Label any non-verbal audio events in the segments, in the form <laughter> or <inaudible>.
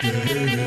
We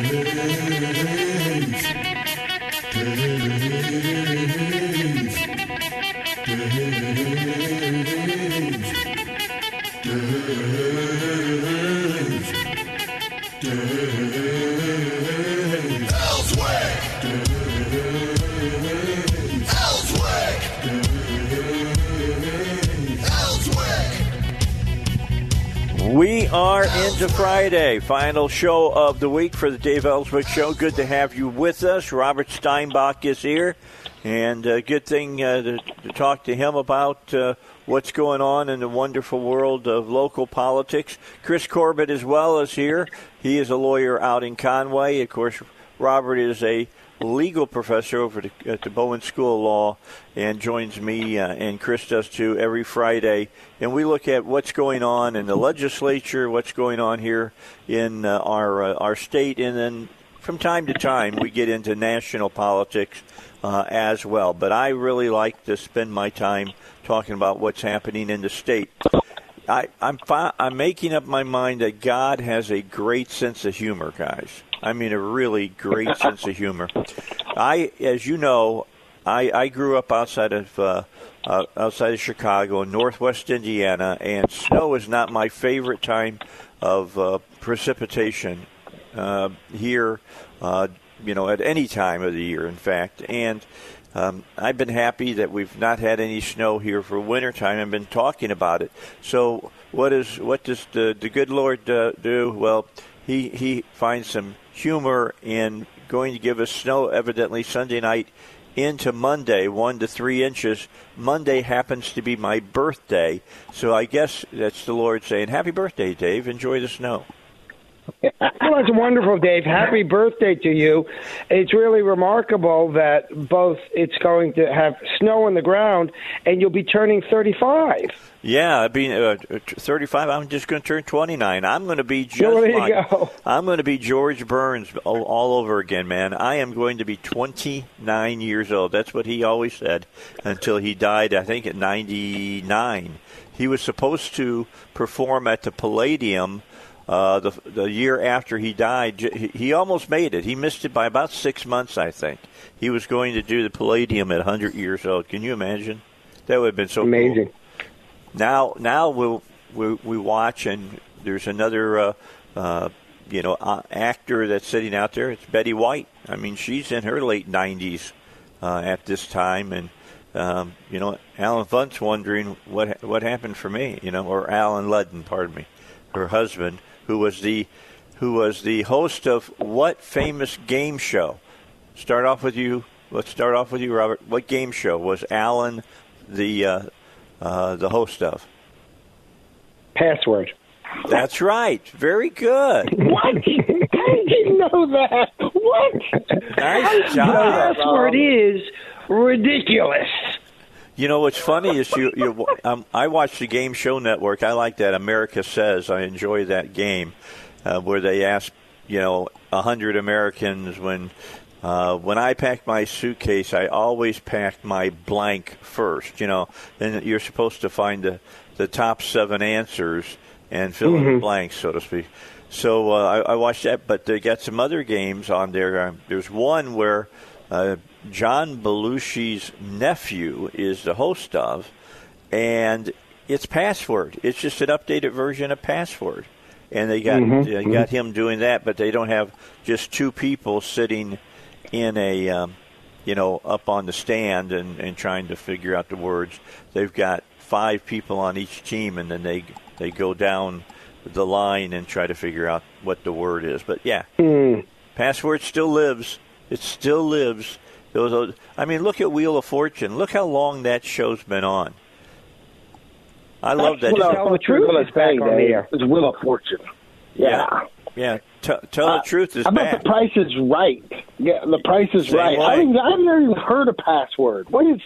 are into Friday, final show of the week for the Dave Elswick Show. Good to have you with us. Robert Steinbuch is here, and a good thing uh, to, to, talk to him about uh, what's going on in the wonderful world of local politics. Chris Corbitt as well is here. He is a lawyer out in Conway. Of course, Robert is a legal professor over at the Bowen School of Law and joins me uh, and Chris does too every Friday. And we look at what's going on in the legislature, what's going on here in uh, our uh, our state, and then from time to time we get into national politics uh, as well. But I really like to spend my time talking about what's happening in the state. I, I'm fi- I'm making up my mind that God has a great sense of humor, guys. I mean, a really great sense of humor. I, as you know, I, I grew up outside of uh, uh, outside of Chicago in Northwest Indiana, and snow is not my favorite time of uh, precipitation uh, here. Uh, you know, at any time of the year, in fact, and. Um, I've been happy that we've not had any snow here for wintertime. I've been talking about it. So, what is what does the the good Lord uh, do? Well, he he finds some humor in going to give us snow evidently Sunday night into Monday, one to three inches. Monday happens to be my birthday, so I guess that's the Lord saying, "Happy birthday, Dave! Enjoy the snow." Well, it's wonderful, Dave. Happy birthday to you. It's really remarkable that both it's going to have snow on the ground and you'll be turning 35. Yeah, I mean, uh, 35. I'm just going to turn 29. I'm going to be just there like, go. I'm going to be George Burns all, all over again, man. I am going to be 29 years old. That's what he always said until he died, I think, at 99. He was supposed to perform at the Palladium uh, the the year after he died, he almost made it. He missed it by about six months, I think. He was going to do the Palladium at 100 years old. Can you imagine? That would have been so amazing. Cool. Now, now we'll, we we watch, and there's another, uh, uh, you know, uh, actor that's sitting out there. It's Betty White. I mean, she's in her late 90s uh, at this time, and um, you know, Alan Funt's wondering what what happened for me, you know, or Alan Ludden, pardon me, her husband who was the who was the host of what famous game show? Start off with you. Let's start off with you, Robert. What game show was Alan the uh, uh, the host of? Password. That's right. Very good. <laughs> what? How did you know that? What? Nice job. The password is ridiculous. You know what's funny is you. you um, I watch the Game Show Network. I like that. America Says. I enjoy that game uh, where they ask you know a hundred Americans when. Uh, when I packed my suitcase, I always packed my blank first. You know, and you're supposed to find the the top seven answers and fill Mm-hmm. in the blanks, so to speak. So uh, I, I watched that, but they got some other games on there. Uh, there's one where uh, John Belushi's nephew is the host of, and it's Password. It's just an updated version of Password, and they got Mhm, they got him doing that. But they don't have just two people sitting in a um, you know up on the stand and, and trying to figure out the words. They've got five people on each team, and then they they go down the line and try to figure out what the word is. But yeah, Hmm. Password still lives. It still lives. Those, I mean, look at Wheel of Fortune. Look how long that show's been on. I love that. Well, tell the truth Wheel is back on the air. It's Wheel of Fortune. Yeah. Yeah, T- tell the uh, truth is How about back. the Price is Right? Yeah, the Price is Same Right. I mean, I've never even heard of password. What is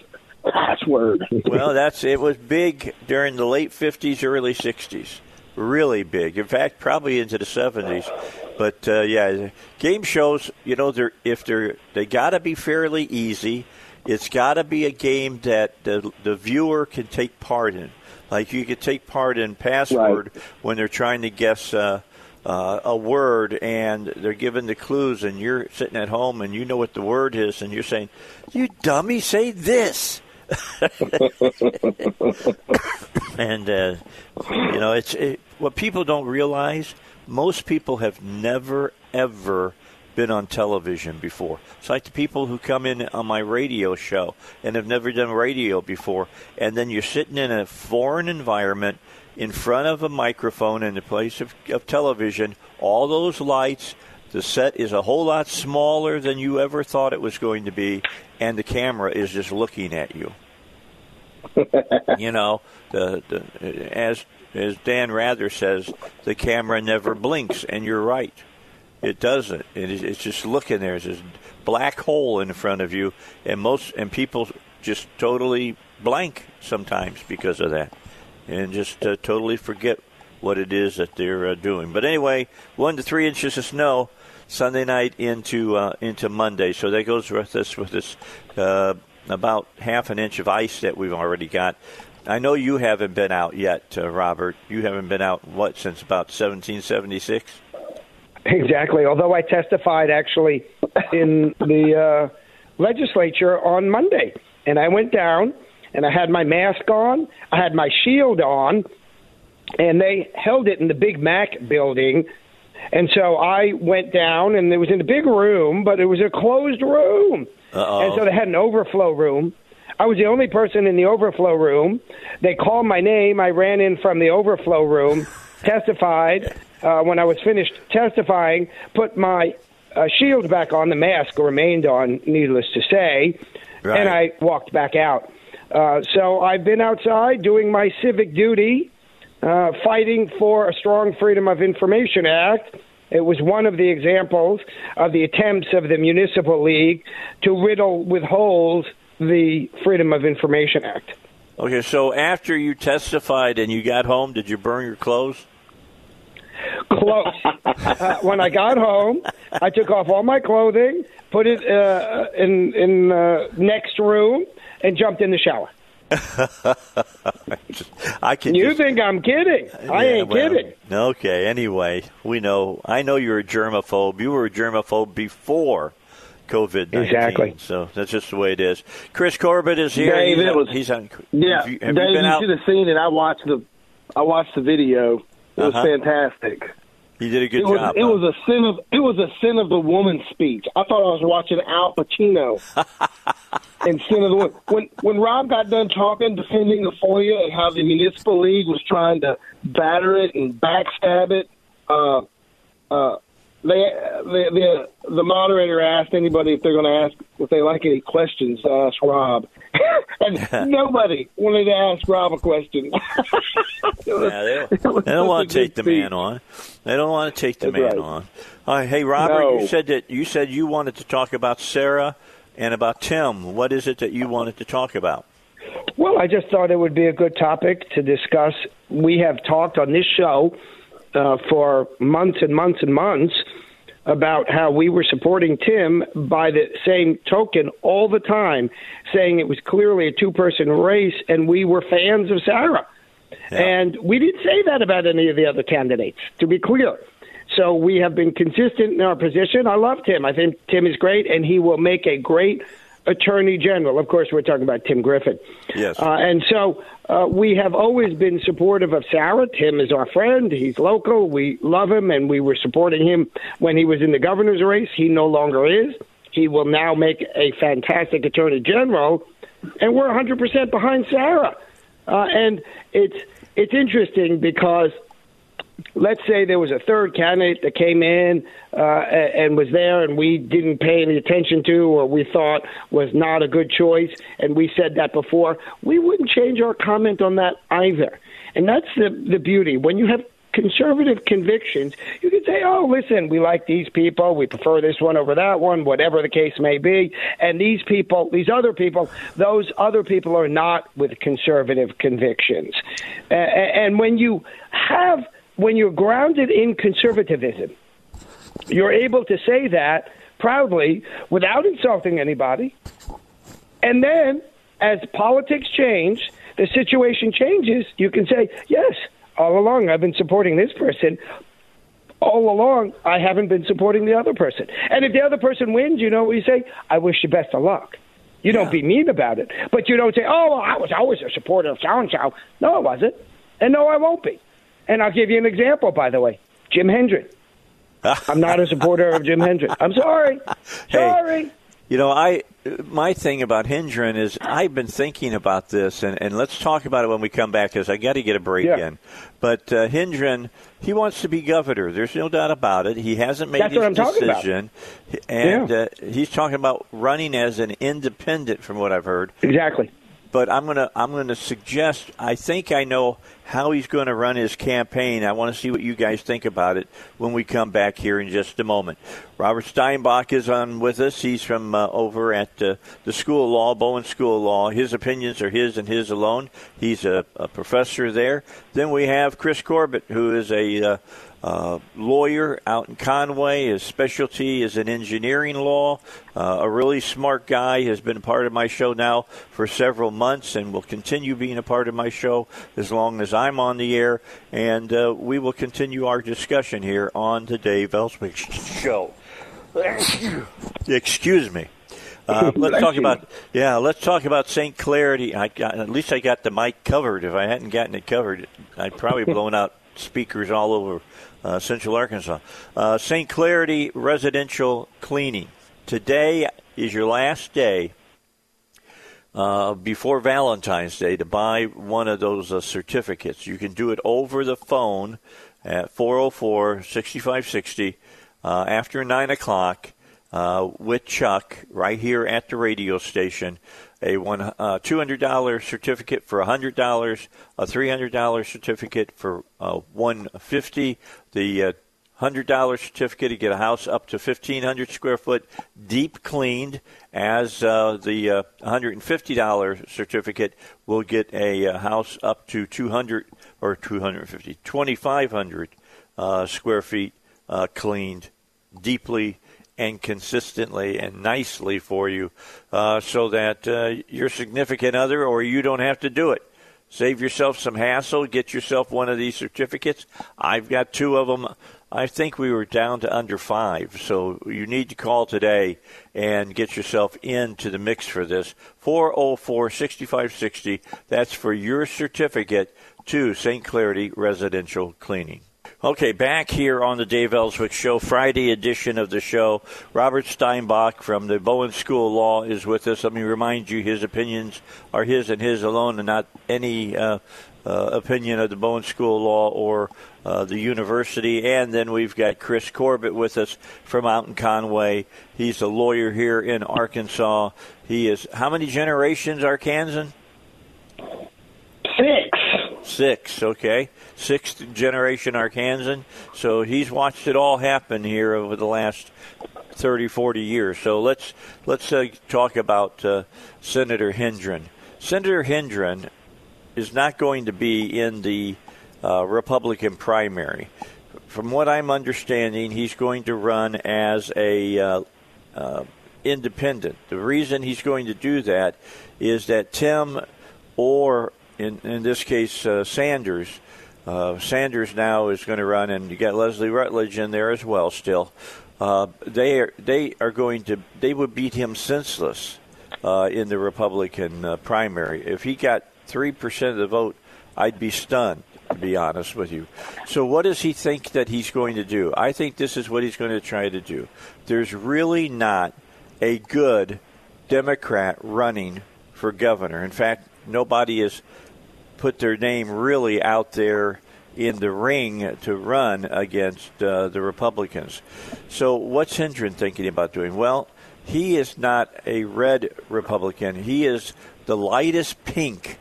password? Well, that's it was big during the late fifties, early sixties. Really big. In fact, probably into the seventies. But uh, yeah, game shows. You know, they're if they're they got to be fairly easy. It's got to be a game that the the viewer can take part in. Like you could take part in password when they're trying to guess. Uh, uh, a word and they're given the clues and you're sitting at home and you know what the word is and you're saying you dummy say this <laughs> <laughs> and uh, you know it's it, what people don't realize most people have never ever been on television before. It's like the people who come in on my radio show and have never done radio before and then you're sitting in a foreign environment in front of a microphone in the place of, of television all those lights the set is a whole lot smaller than you ever thought it was going to be and the camera is just looking at you. <laughs> You know, the, the as as Dan Rather says, the camera never blinks, and you're right. It doesn't. It is, it's just looking there. It's this black hole in front of you, and most and people just totally blank sometimes because of that, and just uh, totally forget what it is that they're uh, doing. But anyway, one to three inches of snow Sunday night into uh, into Monday. So that goes with us with this uh, about half an inch of ice that we've already got. I know you haven't been out yet, uh, Robert. You haven't been out what since about 1776. Exactly. Although I testified actually in the uh, legislature on Monday, and I went down and I had my mask on, I had my shield on, and they held it in the Big Mac building. And so I went down, and it was in a big room, but it was a closed room. Uh-oh. And so they had an overflow room. I was the only person in the overflow room. They called my name. I ran in from the overflow room, testified. Uh, when I was finished testifying, put my uh, shield back on. The mask remained on, needless to say, Right. and I walked back out. Uh, so I've been outside doing my civic duty, uh, fighting for a strong Freedom of Information Act. It was one of the examples of the attempts of the Municipal League to riddle with holes the Freedom of Information Act. Okay, so after you testified and you got home, did you burn your clothes? Close. <laughs> uh, when I got home, I took off all my clothing, put it uh, in in uh, next room, and jumped in the shower. <laughs> I can. You just- think I'm kidding? I Yeah, ain't well, kidding. Okay. Anyway, we know. I know you're a germaphobe. You were a germaphobe before COVID. Exactly. So that's just the way it is. Chris Corbitt is here. Dave, he's, it on, was- he's on. Yeah, Have you, have Dave, you been out? should have seen it. I watched the, I watched the video. It was Uh-huh. fantastic. You did a good It was, job. it huh? was a sin of it was a sin of the woman speech. I thought I was watching Al Pacino. <laughs> and sin of the woman. When when Rob got done talking, defending the FOIA and how the municipal league was trying to batter it and backstab it, uh, uh, they the, the the moderator asked anybody if they're going to ask if they like any questions to ask Rob, <laughs> and <laughs> nobody wanted to ask Rob a question. <laughs> It was- Yeah, they don't, they don't want to take good the man on. They don't want to take the That's man right. on. All right, hey Robert, No. you said that you said you wanted to talk about Sarah and about Tim. What is it that you wanted to talk about? Well, I just thought it would be a good topic to discuss. We have talked on this show uh, for months and months and months about how we were supporting Tim by the same token all the time, saying it was clearly a two person race and we were fans of Sarah. And we didn't say that about any of the other candidates, to be clear. So we have been consistent in our position. I love Tim. I think Tim is great, and he will make a great attorney general. Of course, we're talking about Tim Griffin. Yes. Uh, and so uh, we have always been supportive of Sarah. Tim is our friend. He's local. We love him, and we were supporting him when he was in the governor's race. He no longer is. He will now make a fantastic attorney general, and we're 100% behind Sarah. Uh, and it's it's interesting because let's say there was a third candidate that came in uh, and was there and we didn't pay any attention to or we thought was not a good choice and we said that before we wouldn't change our comment on that either And that's the, the beauty. When you have conservative convictions, you can say, oh, listen, we like these people, we prefer this one over that one, whatever the case may be. And these people, these other people, those other people are not with conservative convictions. And when you have, when you're grounded in conservatism, you're able to say that proudly without insulting anybody. And then, as politics change, the situation changes, you can say, yes, all along I've been supporting this person. All along, I haven't been supporting the other person. And if the other person wins, you know what you say? I wish you best of luck. You don't be mean about it. But you don't say, oh, well, I was always a supporter of so and so. No, I wasn't. And no, I won't be. And I'll give you an example, by the way Jim Hendren. <laughs> I'm not a supporter of Jim Hendren. I'm sorry. <laughs> Sorry. Hey, you know, I my thing about Hendren is I've been thinking about this, and, and let's talk about it when we come back because I got to get a break Yeah. in. But uh, Hendren, he wants to be governor. There's no doubt about it. He hasn't made That's his what I'm talking about. decision, and uh, he's talking about running as an independent, from what I've heard. Exactly. But I'm gonna I'm gonna suggest. I think I know how he's going to run his campaign. I want to see what you guys think about it when we come back here in just a moment. Robert Steinbuch is on with us. He's from uh, over at uh, the School of Law, Bowen School of Law. His opinions are his and his alone. He's a, a professor there. Then we have Chris Corbitt, who is a uh, uh, lawyer out in Conway. His specialty is in engineering law. Uh, a really smart guy has been a part of my show now for several months and will continue being a part of my show as long as I'm on the air. And uh, we will continue our discussion here on the Dave Elswick Show. Excuse me. Uh, <laughs> let's talk about yeah. Let's talk about St. Clarity. I got, at least I got the mic covered. If I hadn't gotten it covered, I'd probably blown out speakers all over uh, Central Arkansas. Uh, St. Clarity residential cleaning. Today is your last day uh, before Valentine's Day to buy one of those uh, certificates. You can do it over the phone at 404 6560 uh, after 9 o'clock uh, with Chuck right here at the radio station. A one uh, two hundred dollar certificate for hundred dollars, a three hundred dollar certificate for uh, one fifty. The uh, hundred dollar certificate to get a house up to fifteen hundred square foot, deep cleaned. As uh, the uh, hundred and fifty dollar certificate will get a uh, house up to two hundred or 250, 2,500 uh, square feet uh, cleaned deeply and consistently and nicely for you, uh, so that uh, your significant other or you don't have to do it. Save yourself some hassle. Get yourself one of these certificates. I've got two of them. I think we were down to under five, so you need to call today and get yourself into the mix for this. 404 6560. That's for your certificate to St. Clarity Residential Cleaning. Okay, back here on the Dave Elswick Show, Friday edition of the show. Robert Steinbuch from the Bowen School of Law is with us. Let me remind you, his opinions are his and his alone, and not any uh, uh, opinion of the Bowen School of Law or uh, the university. And then we've got Chris Corbitt with us from out in Conway. He's a lawyer here in Arkansas. He is how many generations Arkansan? Six. Six, okay. Sixth generation Arkansan. So he's watched it all happen here over the last 30, 40 years. So let's let's uh, talk about uh, Senator Hendren. Senator Hendren is not going to be in the uh, Republican primary. From what I'm understanding, he's going to run as a uh, uh, independent. The reason he's going to do that is that Tim, or in in this case uh, Sanders, uh, Sanders now is going to run, and you got Leslie Rutledge in there as well. Still, uh, they are they are going to they would beat him senseless uh, in the Republican uh, primary if he got three percent of the vote. I'd be stunned, to be honest with you. So, what does he think that he's going to do? I think this is what he's going to try to do. There's really not a good Democrat running for governor. In fact, nobody has put their name really out there in the ring to run against uh, the Republicans. So, what's Hendren thinking about doing? Well, he is not a red Republican. He is the lightest pink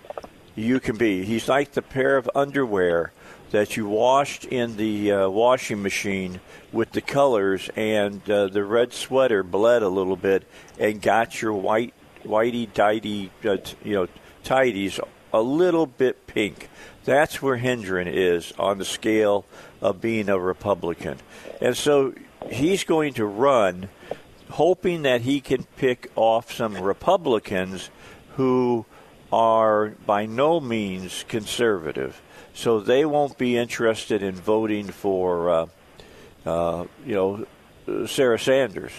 you can be. He's like the pair of underwear that you washed in the uh, washing machine with the colors, and uh, the red sweater bled a little bit and got your white, whitey tidy, uh, t- you know, tidies a little bit pink. That's where Hendren is on the scale of being a Republican, and so he's going to run, hoping that he can pick off some Republicans who are by no means conservative, so they won't be interested in voting for, uh, uh, you know, Sarah Sanders.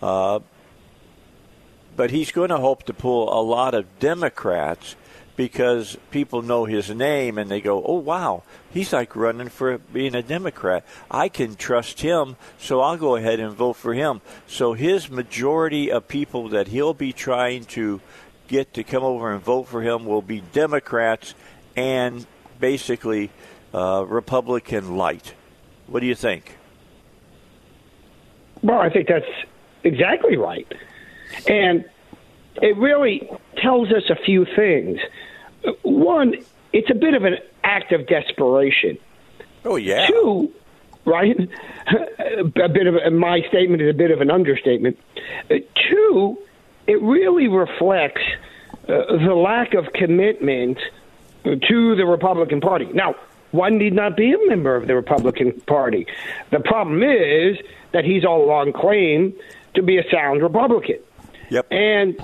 Uh, but he's going to hope to pull a lot of Democrats because people know his name and they go, "Oh wow, he's like running for being a Democrat. I can trust him, so I'll go ahead and vote for him." So his majority of people that he'll be trying to get to come over and vote for him will be Democrats and basically uh, Republican light. What do you think? Well, I think that's exactly right. And it really tells us a few things. One, it's a bit of an act of desperation. Oh yeah. Two, right? <laughs> a bit of a, my statement is a bit of an understatement. Uh, two, it really reflects uh, the lack of commitment to the Republican Party. Now, one need not be a member of the Republican Party. The problem is that he's all along claimed to be a sound Republican. Yep. And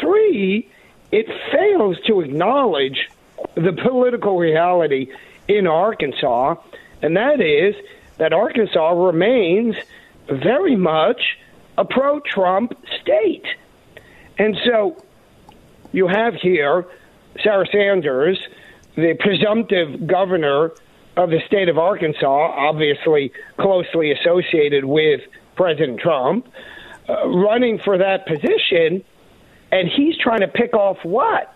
three, it fails to acknowledge the political reality in Arkansas, and that is that Arkansas remains very much a pro Trump state. And so you have here Sarah Sanders, the presumptive governor of the state of Arkansas, obviously closely associated with President Trump, uh, running for that position, and he's trying to pick off what?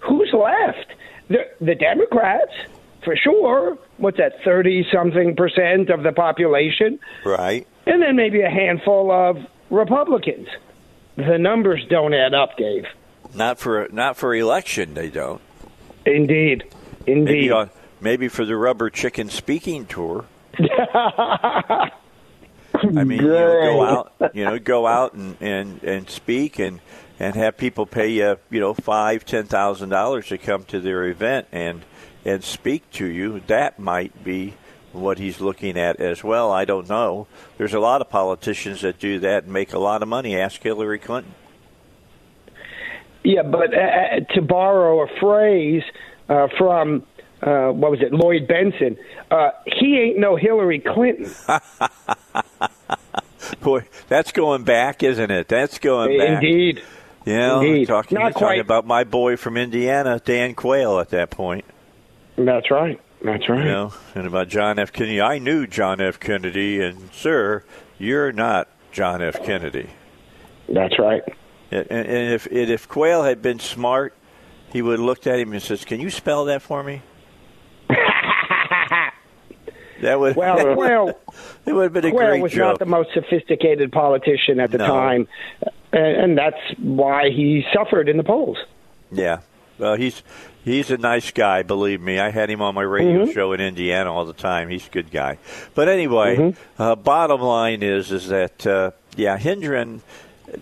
Who's left? The, the Democrats, for sure. What's that, 30 something percent of the population? Right. And then maybe a handful of Republicans. The numbers don't add up, Dave. Not for not for election, they don't. Indeed, indeed. Maybe, on, maybe for the rubber chicken speaking tour. <laughs> I mean, you know, go out, you know, go out and, and, and speak and, and have people pay you, you know, five, ten thousand dollars to come to their event and and speak to you. That might be what he's looking at as well. I don't know. There's a lot of politicians that do that and make a lot of money. Ask Hillary Clinton. Yeah, but uh, to borrow a phrase uh, from uh, what was it, Lloyd Bentsen, uh, he ain't no Hillary Clinton. <laughs> Boy, that's going back, isn't it? That's going back. Indeed. Yeah, Indeed. talking, Not talking about my boy from Indiana, Dan Quayle, at that point. That's right. That's right. You know, and about John F. Kennedy. I knew John F. Kennedy, and sir, you're not John F. Kennedy. That's right. And, and if and if Quayle had been smart, he would have looked at him and says, "Can you spell that for me?" <laughs> that would Well, <laughs> well, it would have been a Quayle great was joke. not the most sophisticated politician at the No. time, and, and that's why he suffered in the polls. Yeah. Well, he's he's a nice guy. Believe me, I had him on my radio Mm-hmm. show in Indiana all the time. He's a good guy. But anyway, Mm-hmm. uh, bottom line is is that uh, yeah, Hendren.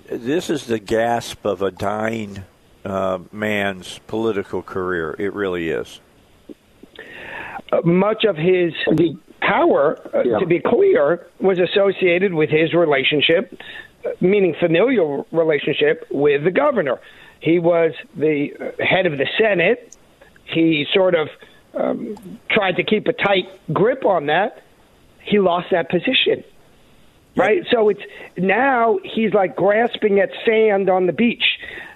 This is the gasp of a dying uh, man's political career. It really is. Much of his the power, uh, to be clear, was associated with his relationship, meaning familial relationship with the governor. He was the head of the Senate. He sort of um, tried to keep a tight grip on that. He lost that position. Right? So it's now he's like grasping at sand on the beach.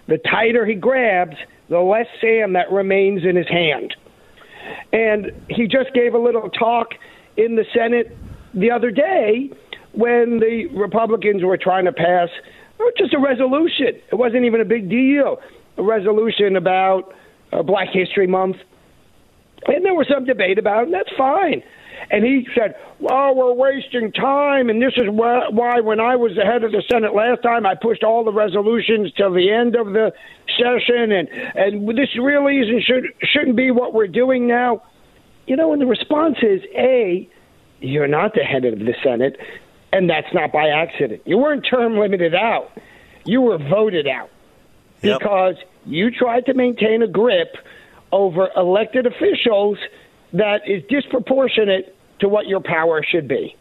The tighter he grabs, the less sand that remains in his hand. And he just gave a little talk in the Senate the other day when the Republicans were trying to pass oh, just a resolution. It wasn't even a big deal. A resolution about uh, Black History Month. And there was some debate about it, and that's fine. And he said, "Oh, we're wasting time, and this is why, why when I was the head of the Senate last time, I pushed all the resolutions till the end of the session, and and this really isn't should shouldn't be what we're doing now." You know, and the response is a, you're not the head of the Senate, and that's not by accident. You weren't term limited out; you were voted out Yep. because you tried to maintain a grip over elected officials that is disproportionate to what your power should be.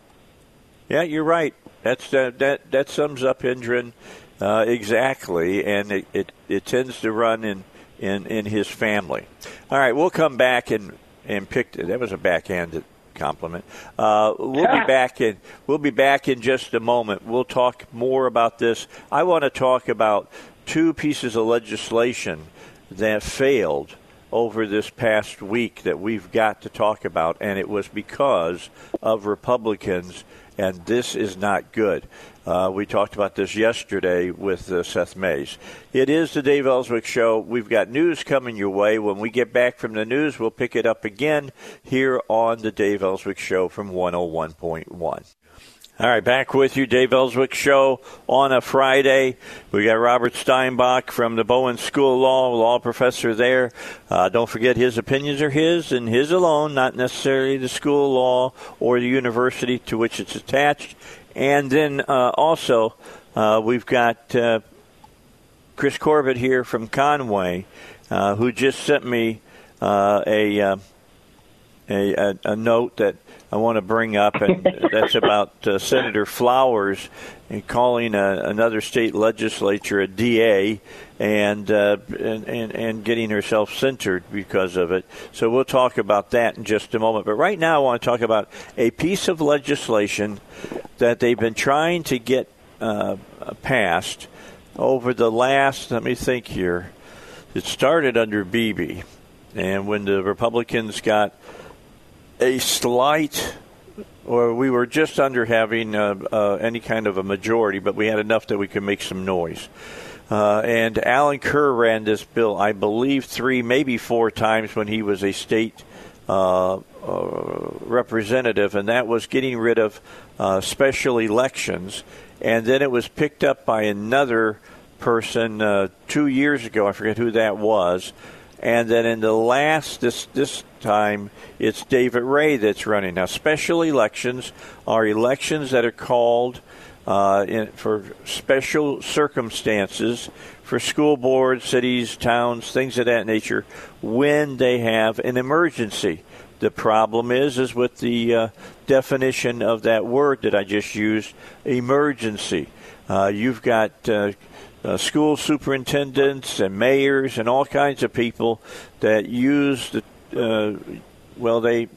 Yeah, you're right. That's uh, that that sums up Hendren uh, exactly, and it, it it tends to run in in in his family. All right, we'll come back and and pick. That was a backhanded compliment. Uh, we'll be back in we'll be back in just a moment. We'll talk more about this. I want to talk about two pieces of legislation that failed over this past week that we've got to talk about, and it was because of Republicans, and this is not good. Uh, we talked about this yesterday with uh, Seth Mays. It is the Dave Elswick Show. We've got news coming your way. When we get back from the news, we'll pick it up again here on the Dave Elswick Show from 101.1. All right, back with you, Dave Elswick Show on a Friday. We got Robert Steinbuch from the Bowen School of Law, law professor there. Uh, don't forget his opinions are his and his alone, not necessarily the school law or the university to which it's attached. And then uh, also, uh, we've got uh, Chris Corbitt here from Conway, uh, who just sent me uh, a, a, a a note that I want to bring up, and <laughs> that's about uh, Senator Flowers and calling a, another state legislature a DA and, uh, and and and getting herself censored because of it. So we'll talk about that in just a moment. But right now, I want to talk about a piece of legislation that they've been trying to get uh, passed over the last. Let me think here. It started under Beebe, and when the Republicans got a slight, or we were just under having uh, uh, any kind of a majority, but we had enough that we could make some noise. Uh, and Alan Kerr ran this bill, I believe, three, maybe four times when he was a state uh, uh, representative, and that was getting rid of uh, special elections. And then it was picked up by another person two years ago. I forget who that was. And then in the last this this time, it's David Ray that's running. Now, special elections are elections that are called uh, in, for special circumstances for school boards, cities, towns, things of that nature, when they have an emergency. The problem is, is with the uh, definition of that word that I just used, emergency. Uh, you've got uh, school superintendents and mayors and all kinds of people that use the uh, well they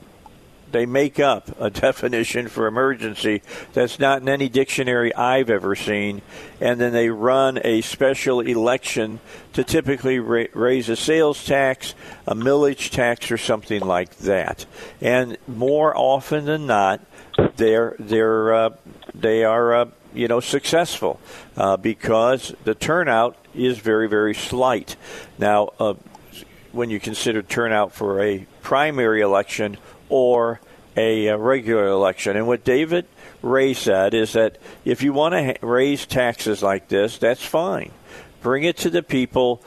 they make up a <laughs> definition for emergency that's not in any dictionary I've ever seen, and then they run a special election to typically ra- raise a sales tax, a millage tax, or something like that. And more often than not, they're they're uh, they are uh, you know successful uh, because the turnout is very very slight. Now, uh, when you consider turnout for a primary election or a, uh regular election, and what David Ray said is that if you want to ha- raise taxes like this, that's fine. Bring it to the people,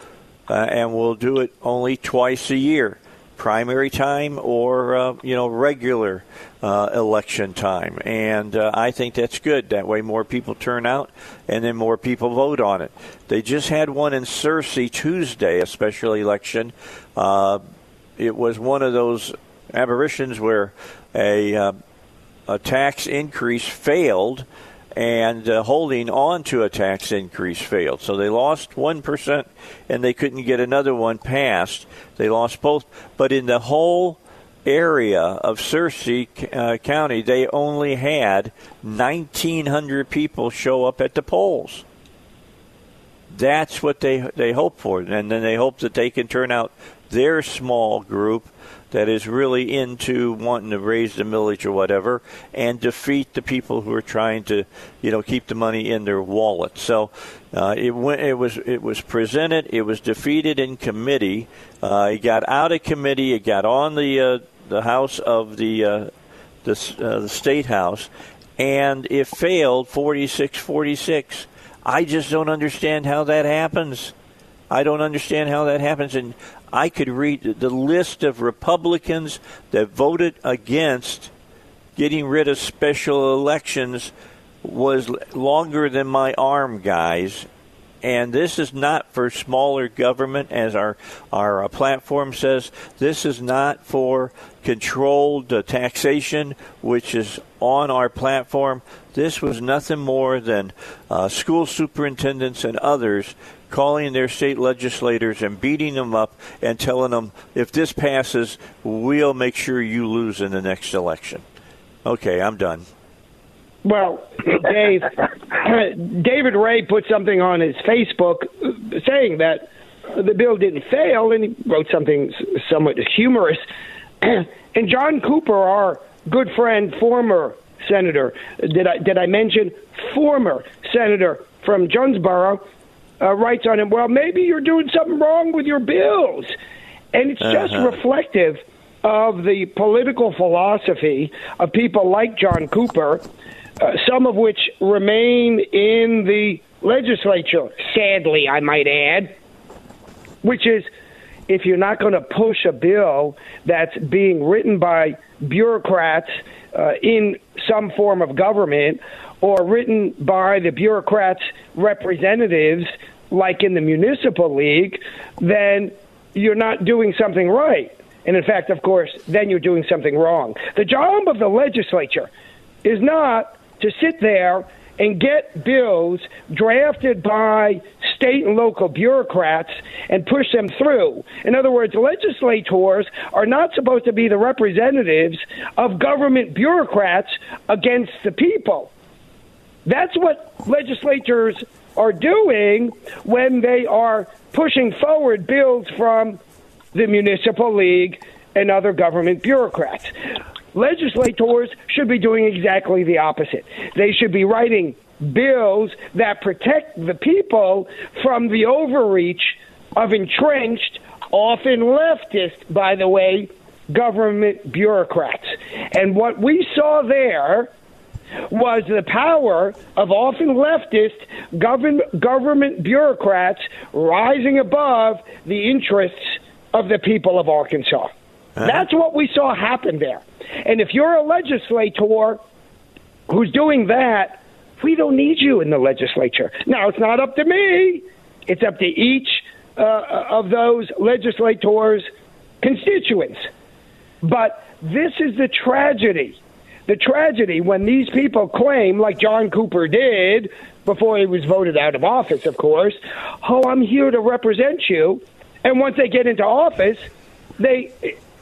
uh, and we'll do it only twice a year primary time or uh, you know regular uh, election time, and uh, I think that's good. That way, more people turn out, and then more people vote on it. They just had one in Searcy Tuesday, a special election. Uh, it was one of those aberrations where a uh, a tax increase failed and uh, holding on to a tax increase failed. So they lost 1% and they couldn't get another one passed. They lost both. But in the whole area of Searcy uh, County, they only had 1,900 people show up at the polls. That's what they they hope for, and then they hope that they can turn out their small group that is really into wanting to raise the millage or whatever and defeat the people who are trying to, you know, keep the money in their wallet. So uh, it went, it was it was presented, it was defeated in committee. Uh, it got out of committee, it got on the uh, the House of the uh, the, uh, the state house, and it failed 46 46. I just don't understand how that happens. I don't understand how that happens. And I could read the list of Republicans that voted against getting rid of special elections was longer than my arm, guys. And this is not for smaller government, as our our uh, platform says. This is not for controlled uh, taxation, which is on our platform. This was nothing more than uh, school superintendents and others calling their state legislators and beating them up and telling them, if this passes, we'll make sure you lose in the next election. Okay, I'm done. Well, Dave, David Ray put something on his Facebook saying that the bill didn't fail, and he wrote something somewhat humorous. <clears throat> and John Cooper, our good friend, former senator, did I did I mention former senator from Jonesboro, uh, writes on him, well, maybe you're doing something wrong with your bills, and it's uh-huh. just reflective of the political philosophy of people like John Cooper uh, some of which remain in the legislature, sadly, I might add, which is if you're not going to push a bill that's being written by bureaucrats uh, in some form of government or written by the bureaucrats' representatives, like in the municipal league, then you're not doing something right. And in fact, of course, then you're doing something wrong. The job of the legislature is not to sit there and get bills drafted by state and local bureaucrats and push them through. In other words, legislators are not supposed to be the representatives of government bureaucrats against the people. That's what legislators are doing when they are pushing forward bills from the municipal league and other government bureaucrats legislators should be doing exactly the opposite. They should be writing bills that protect the people from the overreach of entrenched, often leftist, by the way, government bureaucrats. And what we saw there was the power of often leftist government, government bureaucrats rising above the interests of the people of Arkansas. Uh-huh. That's what we saw happen there. And if you're a legislator who's doing that, we don't need you in the legislature. Now, it's not up to me. It's up to each uh, of those legislators' constituents. But this is the tragedy. The tragedy when these people claim, like John Cooper did before he was voted out of office, of course, oh, I'm here to represent you. And once they get into office, they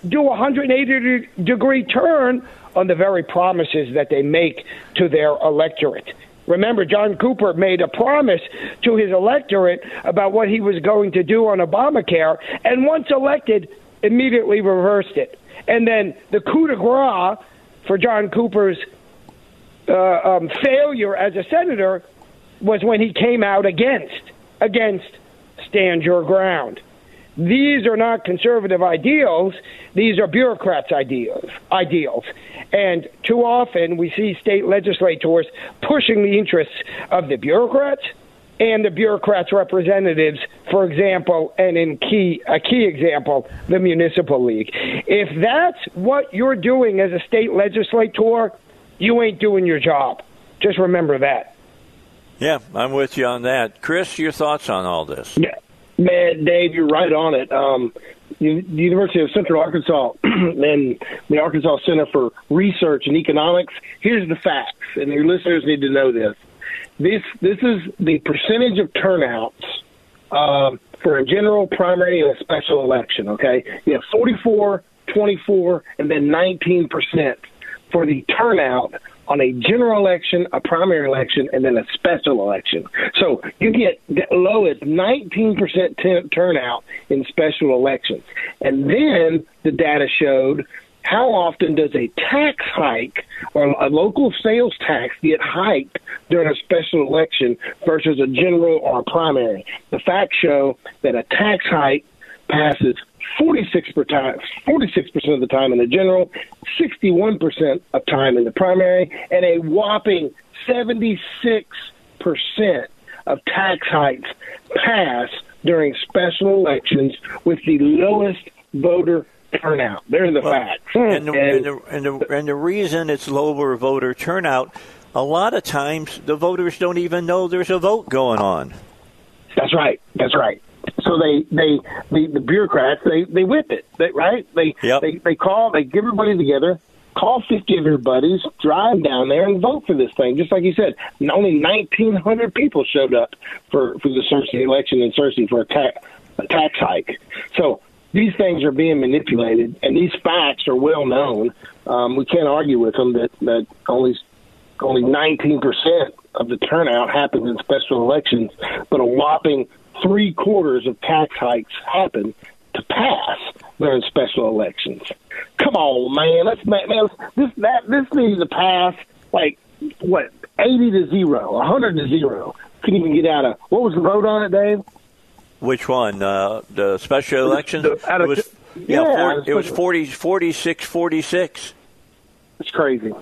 do a 180 degree turn on the very promises that they make to their electorate. Remember, John Cooper made a promise to his electorate about what he was going to do on Obamacare, and once elected, immediately reversed it. And then the coup de grace for John Cooper's uh, um, failure as a senator was when he came out against against stand your ground. These are not conservative ideals. These are bureaucrats' ideals. Ideals, and too often we see state legislators pushing the interests of the bureaucrats and the bureaucrats' representatives. For example, and in key a key example, the municipal league. If that's what you're doing as a state legislator, you ain't doing your job. Just remember that. Yeah, I'm with you on that. Chris, your thoughts on all this? Yeah. Man, Dave, you're right on it. Um, the University of Central Arkansas <clears throat> and the Arkansas Center for Research and Economics. Here's the facts, and your listeners need to know this. This this is the percentage of turnouts um, for a general, primary, and a special election. Okay, you have 44, 24, and then 19 percent for the turnout on a general election, a primary election, and then a special election. So you get low as 19% t- turnout in special elections. And then the data showed how often does a tax hike or a local sales tax get hiked during a special election versus a general or a primary? The facts show that a tax hike passes 46 percent, 46 percent of the time in the general, 61 percent of time in the primary, and a whopping 76 percent of tax hikes pass during special elections with the lowest voter turnout. There's the well, facts. And the, and, the, and, the, and the reason it's lower voter turnout, a lot of times the voters don't even know there's a vote going on. That's right. That's right. So they they the, the bureaucrats they they whip it they, right they yep. they they call they get everybody together call 50 of your buddies, drive down there and vote for this thing. Just like you said, only 1,900 people showed up for, for the Searcy election in Searcy for a, ta- a tax hike. So these things are being manipulated, and these facts are well known. Um, we can't argue with them that, that only only 19% of the turnout happens in special elections, but a whopping three quarters of tax hikes happen to pass during special elections. Come on, man. Let's man. This that this needs to pass like what eighty to zero, 100 hundred to zero. Couldn't even get out of what was the vote on it, Dave? Which one? Uh, the special election? The, the, it was yeah, yeah 40, it was 40, 46, 46. It's crazy.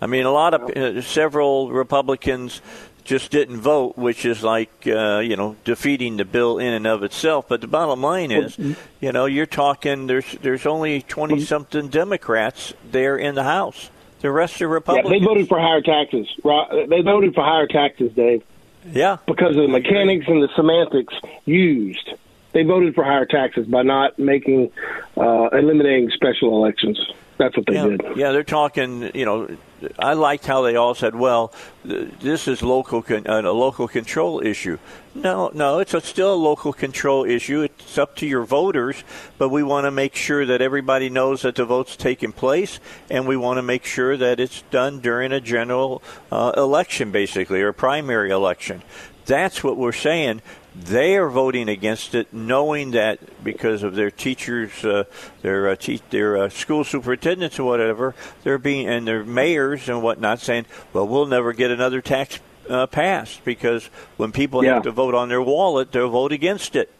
I mean, a lot of uh, several Republicans just didn't vote, which is like uh, you know defeating the bill in and of itself. But the bottom line is, you know, you're talking there's there's only twenty something Democrats there in the House. The rest are Republicans. Yeah, they voted for higher taxes. They voted for higher taxes, Dave. Yeah, because of the mechanics and the semantics used. They voted for higher taxes by not making uh, eliminating special elections. That's what they yeah, did. Yeah, they're talking. You know, I liked how they all said, "Well, this is local con- uh, a local control issue." No, no, it's a still a local control issue. It's up to your voters, but we want to make sure that everybody knows that the vote's taking place, and we want to make sure that it's done during a general uh, election, basically, or primary election. That's what we're saying. They are voting against it, knowing that because of their teachers, uh, their uh, te- their uh, school superintendents or whatever, they're being and their mayors and whatnot saying, "Well, we'll never get another tax uh, passed because when people yeah. have to vote on their wallet, they'll vote against it."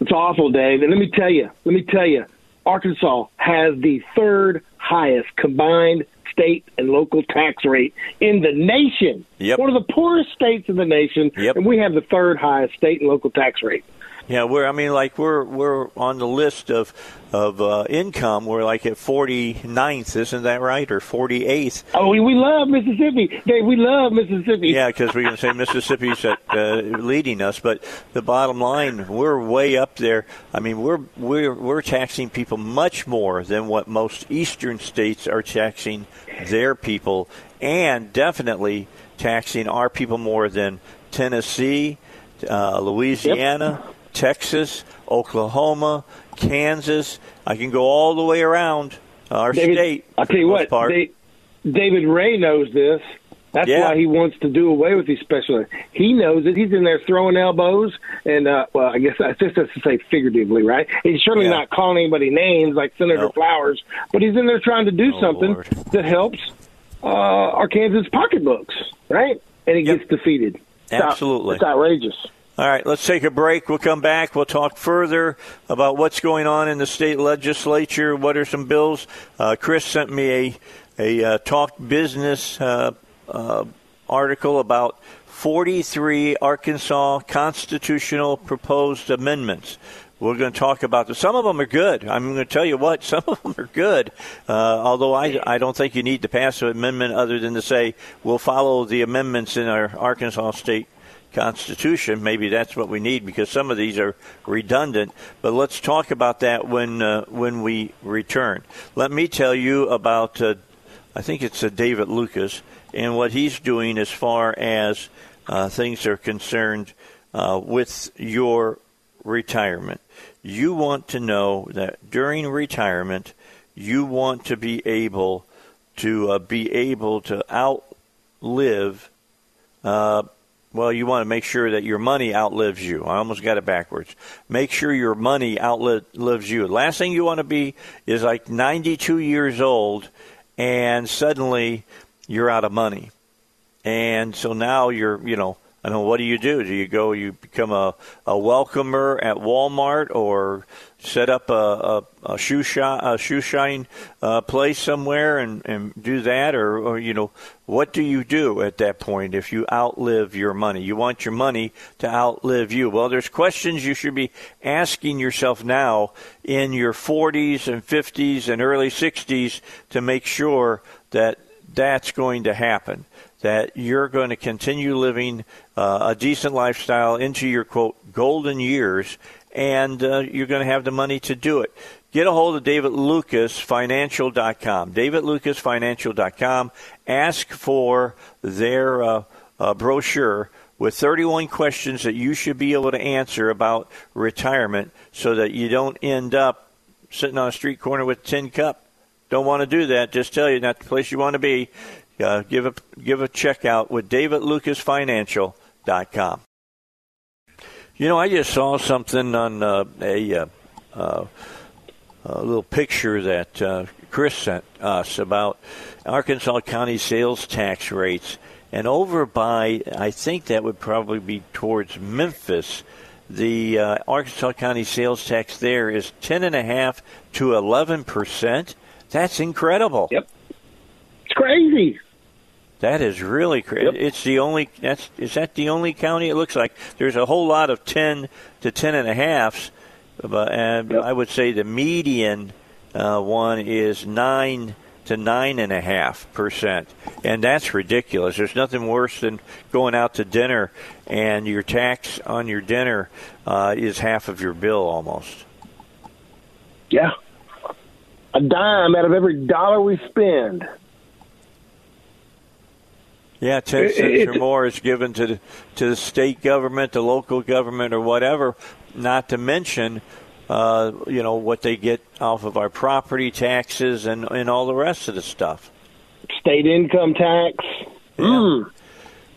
It's awful, Dave. And let me tell you, let me tell you, Arkansas has the third highest combined state and local tax rate in the nation. Yep. One of the poorest states in the nation, yep. and we have the third highest state and local tax rate. Yeah, we're. I mean, like we're we're on the list of of uh, income. We're like at 49th, isn't that right, or 48th? Oh, we, we love Mississippi. Dave, we love Mississippi. Yeah, because we can say Mississippi's at, uh, leading us, but the bottom line, we're way up there. I mean, we're we're we're taxing people much more than what most eastern states are taxing their people, and definitely taxing our people more than Tennessee, uh, Louisiana. Yep Texas, Oklahoma, Kansas. I can go all the way around our David, state. I'll tell you what, they, David Ray knows this. That's yeah. why he wants to do away with these special. He knows it. He's in there throwing elbows, and uh, well, I guess I just have to say figuratively, right? He's certainly yeah. not calling anybody names like Senator nope. Flowers, but he's in there trying to do oh, something Lord. that helps uh, Arkansas pocketbooks, right? And he yep. gets defeated. It's Absolutely, out, it's outrageous. All right, let's take a break. We'll come back. We'll talk further about what's going on in the state legislature. What are some bills? Uh, Chris sent me a a uh, talk business uh, uh article about 43 Arkansas constitutional proposed amendments. We're going to talk about. Some of them are good. I'm going to tell you what, <laughs> some of them are good. Uh, although I, I don't think you need to pass an amendment other than to say we'll follow the amendments in our Arkansas state Constitution. Maybe that's what we need because some of these are redundant. But let's talk about that when uh, when we return. Let me tell you about. Uh, I think it's uh, David Lucas and what he's doing as far as uh, things are concerned uh, with your retirement. You want to know that during retirement, you want to be able to uh, be able to outlive well, you want to make sure that your money outlives you. I almost got it backwards. Make sure your money outlives you. Last thing you want to be is like 92 years old and suddenly you're out of money. And so now you're, you know, I know. What do you do? Do you go? You become a, a welcomer at Walmart, or set up a, a, a shoe shine a shoe shine uh, place somewhere and, and do that, or, or you know, what do you do at that point if you outlive your money? You want your money to outlive you. Well, there's questions you should be asking yourself now in your 40s and 50s and early 60s to make sure that that's going to happen that you're going to continue living uh, a decent lifestyle into your quote golden years, and uh, you're going to have the money to do it. Get a hold of David Lucas Financial.com. David Lucas Financial.com. Ask for their uh, uh, brochure with 31 questions that you should be able to answer about retirement so that you don't end up sitting on a street corner with a tin cup. Don't want to do that. Just tell you, not the place you want to be uh, give a give a check out with davidlucasfinancial.com. You know, I just saw something on uh, a, uh, uh, a little picture that uh, Chris sent us about Arkansas County sales tax rates, and over by I think that would probably be towards Memphis. The uh, Arkansas County sales tax there is ten and a half to eleven percent. That's incredible. Yep, it's crazy. That is really crazy. Yep. It's the only that's is that the only county it looks like. There's a whole lot of ten to ten and a halfs, but and yep. I would say the median uh, one is nine to nine and a half percent, and that's ridiculous. There's nothing worse than going out to dinner and your tax on your dinner uh, is half of your bill almost. Yeah, a dime out of every dollar we spend. Yeah, ten cents it, or more is given to the, to the state government, the local government, or whatever. Not to mention, uh, you know, what they get off of our property taxes and and all the rest of the stuff. State income tax. Yeah. Mm.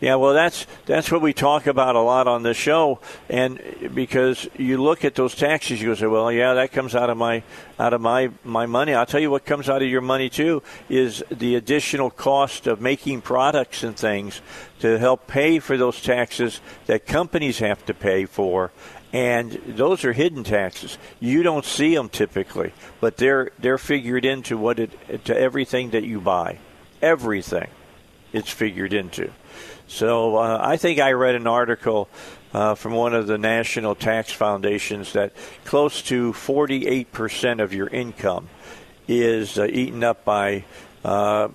Yeah, well, that's that's what we talk about a lot on the show, and because you look at those taxes, you go say, well, yeah, that comes out of my out of my my money. I'll tell you what comes out of your money too is the additional cost of making products and things to help pay for those taxes that companies have to pay for, and those are hidden taxes. You don't see them typically, but they're they're figured into what it to everything that you buy, everything, it's figured into. So uh, I think I read an article uh, from one of the national tax foundations that close to 48% of your income is uh, eaten up by uh,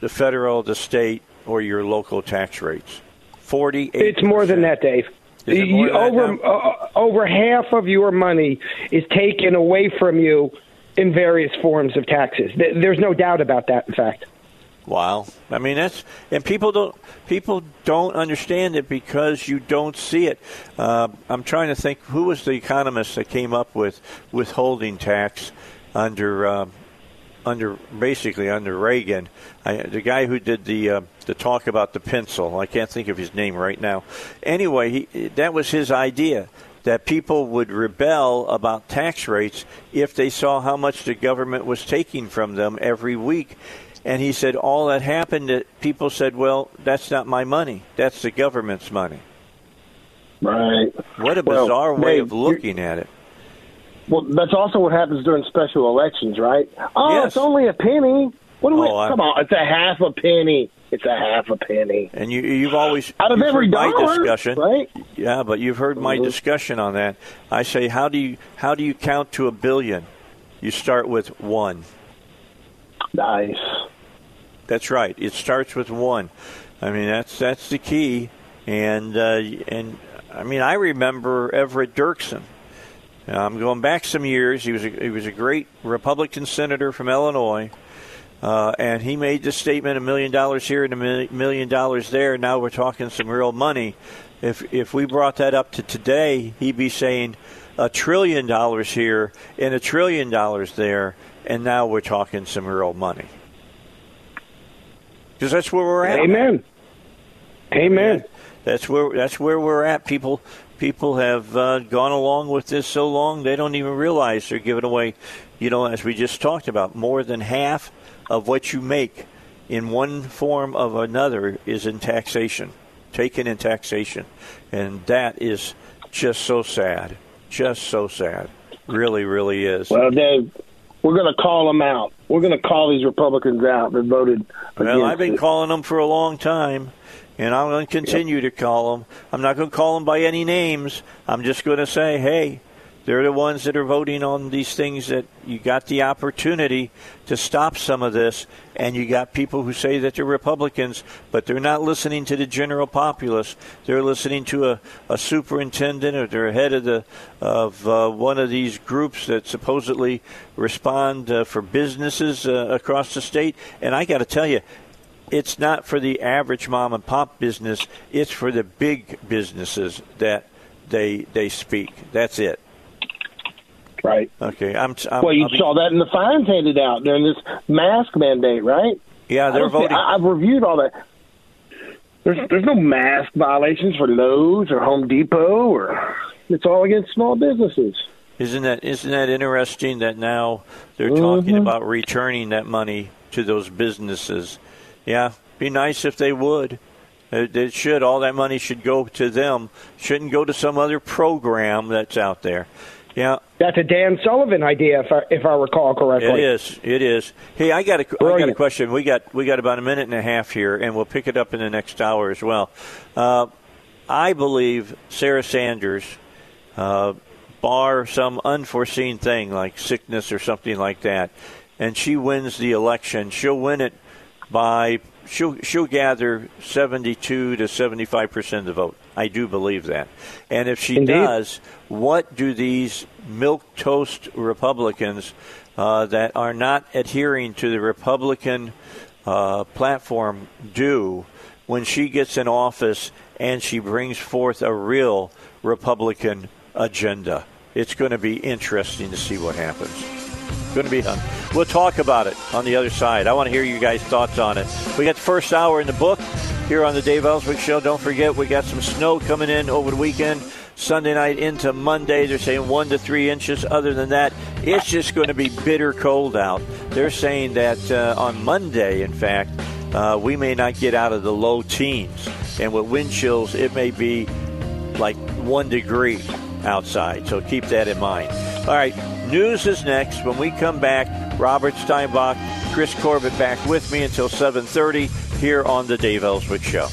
the federal, the state, or your local tax rates. 48. It's more than that, Dave. You, over uh, over half of your money is taken away from you in various forms of taxes. There's no doubt about that. In fact. Wow. I mean that's and people don't people don't understand it because you don't see it. Uh, I'm trying to think who was the economist that came up with withholding tax under uh, under basically under Reagan. I, the guy who did the uh, the talk about the pencil. I can't think of his name right now. Anyway, he, that was his idea that people would rebel about tax rates if they saw how much the government was taking from them every week. And he said all that happened that people said, "Well, that's not my money. That's the government's money." Right. What a bizarre well, way Dave, of looking at it. Well, that's also what happens during special elections, right? Oh, yes. it's only a penny. What do we? Oh, come on, it's a half a penny. It's a half a penny. And you, you've always out of every dollar, discussion, right? Yeah, but you've heard my mm-hmm. discussion on that. I say, how do you how do you count to a billion? You start with one. Nice. That's right. It starts with one. I mean, that's that's the key. And uh, and I mean, I remember Everett Dirksen. I'm going back some years. He was a, he was a great Republican senator from Illinois, uh, and he made the statement: a million dollars here and a million dollars there. Now we're talking some real money. If if we brought that up to today, he'd be saying a trillion dollars here and a trillion dollars there, and now we're talking some real money because that's where we're at. Amen. Amen. That's where that's where we're at. People people have uh, gone along with this so long they don't even realize they're giving away. You know, as we just talked about, more than half of what you make in one form of another is in taxation. taken in taxation, and that is just so sad. Just so sad. Really, really is. Well, Dave, we're going to call them out. We're going to call these Republicans out that voted. Well, I've been it. calling them for a long time, and I'm going to continue yep. to call them. I'm not going to call them by any names. I'm just going to say, hey, they're the ones that are voting on these things that you got the opportunity to stop some of this, and you got people who say that they're Republicans, but they're not listening to the general populace. They're listening to a, a superintendent or they're head of the of uh, one of these groups that supposedly respond uh, for businesses uh, across the state. And I got to tell you, it's not for the average mom and pop business. It's for the big businesses that they they speak. That's it. Right. Okay. I'm. I'm well, you I'll saw be, that in the fines handed out during this mask mandate, right? Yeah, they're voting. I, I've reviewed all that. There's there's no mask violations for Lowe's or Home Depot, or it's all against small businesses. Isn't that isn't that interesting that now they're mm-hmm. talking about returning that money to those businesses? Yeah, be nice if they would. It, it should. All that money should go to them. Shouldn't go to some other program that's out there. Yeah, that's a Dan Sullivan idea, if I, if I recall correctly. It is. It is. Hey, I got a, I got a question. We got we got about a minute and a half here, and we'll pick it up in the next hour as well. Uh, I believe Sarah Sanders, uh, bar some unforeseen thing like sickness or something like that, and she wins the election. She'll win it by she'll she'll gather 72 to 75 percent of the vote. I do believe that. And if she Indeed. does, what do these milk toast Republicans uh, that are not adhering to the Republican uh, platform do when she gets in office and she brings forth a real Republican agenda? It's going to be interesting to see what happens. Going to be fun. We'll talk about it on the other side. I want to hear you guys' thoughts on it. We got the first hour in the book here on the Dave Elswick Show. Don't forget, we got some snow coming in over the weekend. Sunday night into Monday, they're saying one to three inches. Other than that, it's just going to be bitter cold out. They're saying that uh, on Monday, in fact, uh, we may not get out of the low teens. And with wind chills, it may be like one degree outside. So keep that in mind. All right, news is next. When we come back, Robert Steinbuch, Chris Corbitt back with me until 7:30 here on the Dave Elswick Show.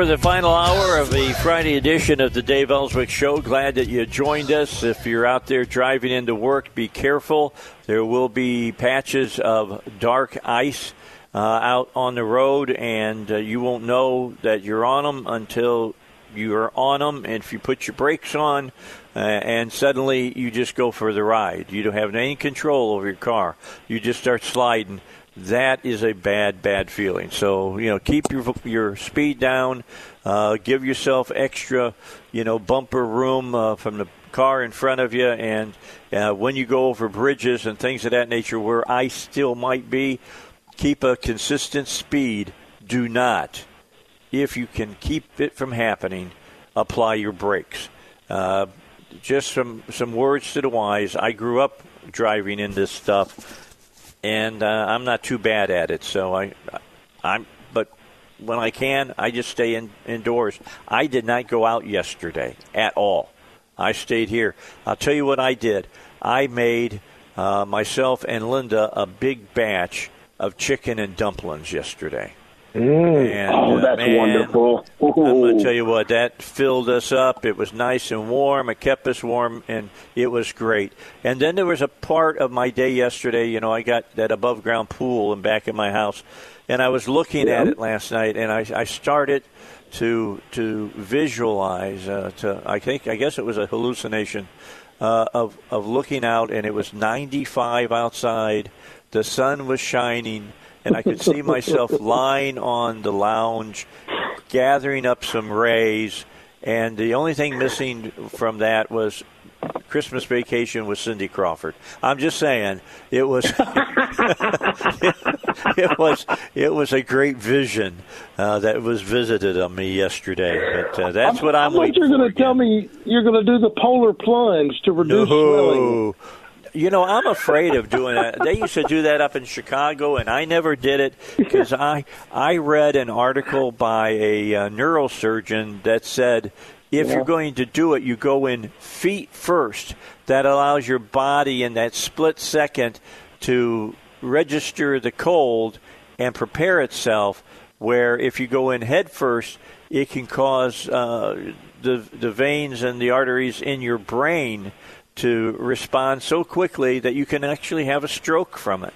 For the final hour of the Friday edition of the Dave Elswick Show. Glad that you joined us. If you're out there driving into work, be careful. There will be patches of dark ice uh, out on the road, and uh, you won't know that you're on them until you're on them. And if you put your brakes on, uh, and suddenly you just go for the ride, you don't have any control over your car. You just start sliding that is a bad, bad feeling. So you know, keep your your speed down. Uh, give yourself extra, you know, bumper room uh, from the car in front of you, and uh, when you go over bridges and things of that nature where ice still might be, keep a consistent speed. Do not, if you can keep it from happening, apply your brakes. Uh, just some some words to the wise. I grew up driving in this stuff and uh, I'm not too bad at it. So I, I'm. But when I can, I just stay in, indoors. I did not go out yesterday at all. I stayed here. I'll tell you what I did. I made uh, myself and Linda a big batch of chicken and dumplings yesterday. Mm. And, oh, uh, that's man, wonderful. I'm going to tell you what, that filled us up. It was nice and warm. It kept us warm, and it was great. And then there was a part of my day yesterday. You know, I got that above ground pool in back of my house, and I was looking at it last night, and I, I started to to visualize. Uh, to I think I guess it was a hallucination uh, of of looking out, and it was 95 outside. The sun was shining, and I could see myself lying on the lounge, gathering up some rays. And the only thing missing from that was Christmas Vacation with Cindy Crawford. I'm just saying it was <laughs> it, was it was a great vision uh, that was visited on me yesterday. But uh, that's what I'm. I thought you're going to tell me you're going to do the polar plunge to reduce swelling. You know, I'm afraid of doing that. They used to do that up in Chicago, and I never did it because I I read an article by a uh, neurosurgeon that said if you're going to do it, you go in feet first. That allows your body in that split second to register the cold and prepare itself. Where if you go in head first, it can cause uh, the the veins and the arteries in your brain to respond so quickly that you can actually have a stroke from it.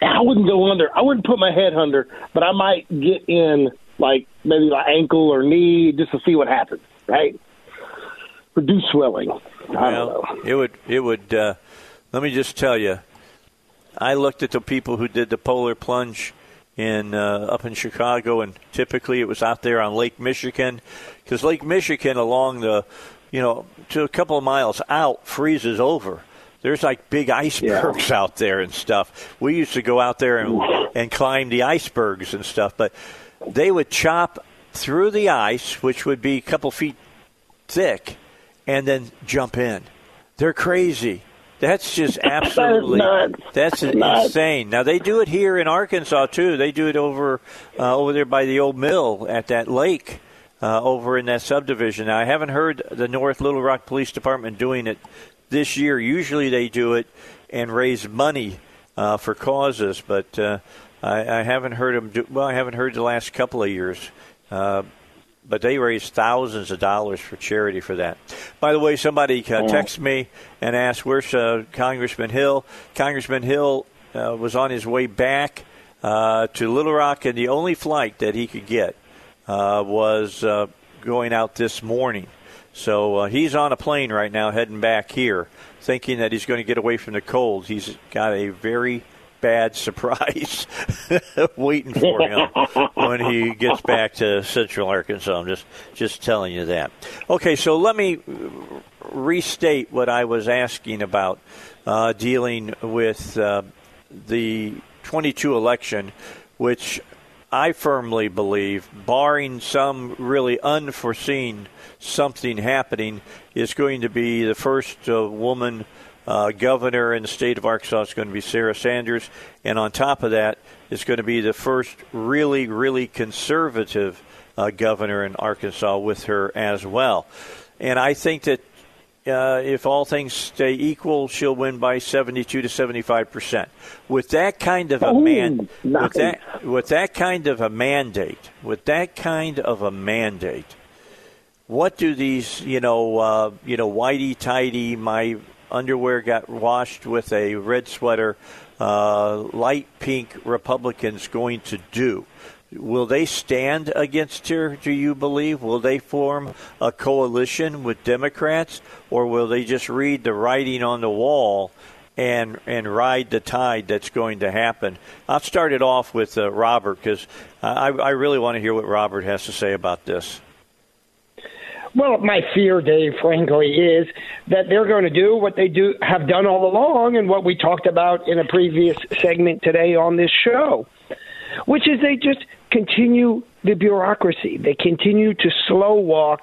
I wouldn't go under. I wouldn't put my head under, but I might get in like maybe my ankle or knee just to see what happens. Right? Reduce swelling. I don't know. It would it would. Uh, let me just tell you, I looked at the people who did the polar plunge in uh, up in Chicago, and typically it was out there on Lake Michigan, because Lake Michigan along the, you know, to a couple of miles out freezes over. There's like big icebergs out there and stuff. We used to go out there and, and climb the icebergs and stuff, but they would chop through the ice, which would be a couple feet thick, and then jump in. They're crazy. That's just <laughs> absolutely that's Nuts. insane. Now they do it here in Arkansas too. They do it over uh, over there by the old mill at that lake uh, over in that subdivision. Now I haven't heard the North Little Rock Police Department doing it this year. Usually they do it and raise money uh, for causes, but uh, I, I haven't heard them. Do, well, I haven't heard the last couple of years. Uh, but they raise thousands of dollars for charity for that. By the way, somebody uh, texted me and asked, "Where's uh, Congressman Hill?" Congressman Hill uh, was on his way back uh, to Little Rock, and the only flight that he could get was uh, going out this morning. So uh, he's on a plane right now, heading back here, thinking that he's going to get away from the cold. He's got a very bad <laughs> surprise <laughs> waiting for him <laughs> when he gets back to Central Arkansas. I'm just just telling you that. Okay, so let me restate what I was asking about uh, dealing with uh, the 22 election, which I firmly believe, barring some really unforeseen something happening, is going to be the first uh, woman uh, governor in the state of Arkansas. It's going to be Sarah Sanders, and on top of that, it's going to be the first really, really conservative uh, governor in Arkansas with her as well. And I think that uh, if all things stay equal, she'll win by 72 to 75 percent. With that kind of a Ooh, man, with that with that kind of a mandate, with that kind of a mandate, what do these you know uh, you know whitey tighty my underwear got washed with a red sweater uh, light pink republicans going to do will they stand against her do you believe? Will they form a coalition with democrats or will they just read the writing on the wall and and ride the tide that's going to happen? I'll start it off with uh, robert because I, I really want to hear what robert has to say about this. Well, my fear, Dave, frankly, is that they're going to do what they do have done all along, and what we talked about in a previous segment today on this show, which is they just continue the bureaucracy. They continue to slow walk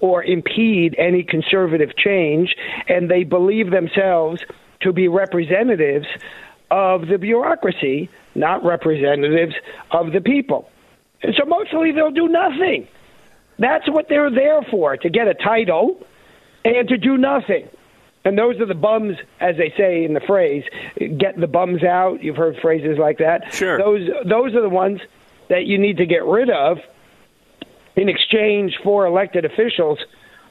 or impede any conservative change, and they believe themselves to be representatives of the bureaucracy, not representatives of the people. And so mostly they'll do nothing. That's what they're there for, to get a title and to do nothing. And those are the bums, as they say in the phrase, get the bums out. You've heard phrases like that. Sure. Those those are the ones that you need to get rid of in exchange for elected officials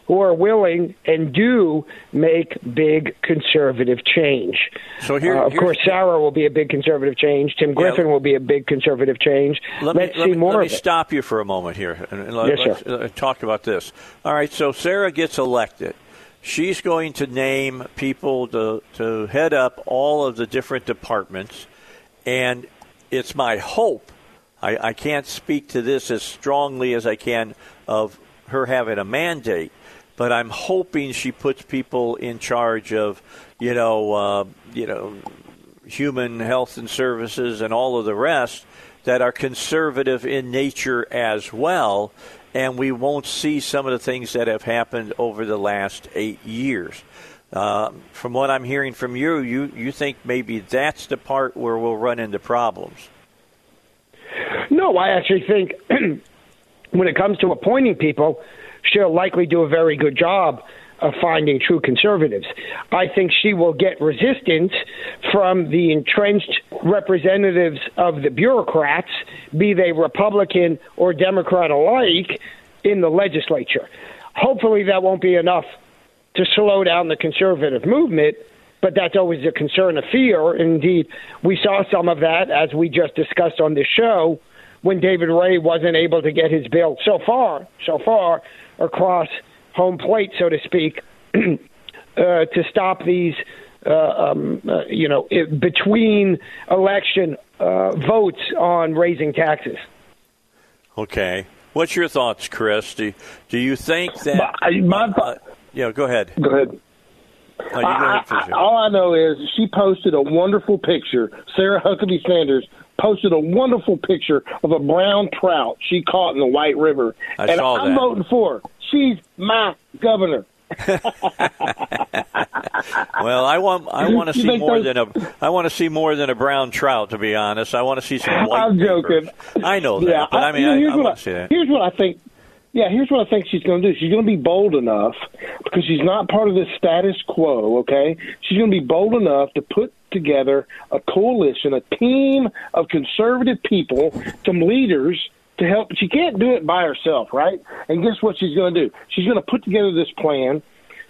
who are willing and do make big conservative change. So here, uh, of course, Sarah will be a big conservative change. Tim Griffin yeah. will be a big conservative change. Let Let's me, see let more. Let me stop you for a moment here and let, yes, sir. Uh, talk about this. All right, so Sarah gets elected. She's going to name people to to head up all of the different departments, and it's my hope. I, I can't speak to this as strongly as I can of her having a mandate but I'm hoping she puts people in charge of, you know, uh, you know, human health and services and all of the rest that are conservative in nature as well, and we won't see some of the things that have happened over the last eight years. Uh, from what I'm hearing from you, you you think maybe that's the part where we'll run into problems. No, I actually think <clears throat> when it comes to appointing people, she'll likely do a very good job of finding true conservatives. I think she will get resistance from the entrenched representatives of the bureaucrats, be they Republican or Democrat alike, in the legislature. Hopefully, that won't be enough to slow down the conservative movement. But that's always a concern, a fear. Indeed, we saw some of that as we just discussed on this show when David Ray wasn't able to get his bill so far, so far across home plate, so to speak, <clears throat> uh, to stop these, uh, um, uh, you know, it, between election uh, votes on raising taxes. Okay. What's your thoughts, Chris? Do, do you think that. My, my uh, yeah, go ahead. Go ahead. Oh, I, I, all I know is she posted a wonderful picture. Sarah Huckabee Sanders posted a wonderful picture of a brown trout she caught in the White River. I and I'm that. voting for her. She's my governor. <laughs> well, I want I want to see more those... than a I want to see more than a brown trout. To be honest, I want to see some <laughs> white. I'm joking. I know that, yeah, but I, I mean, here's I, I want to see that. Here's what I think. Yeah, here's what I think she's going to do. She's going to be bold enough because she's not part of the status quo. Okay, she's going to be bold enough to put together a coalition, a team of conservative people, some leaders to help. She can't do it by herself, right? And guess what she's going to do? She's going to put together this plan.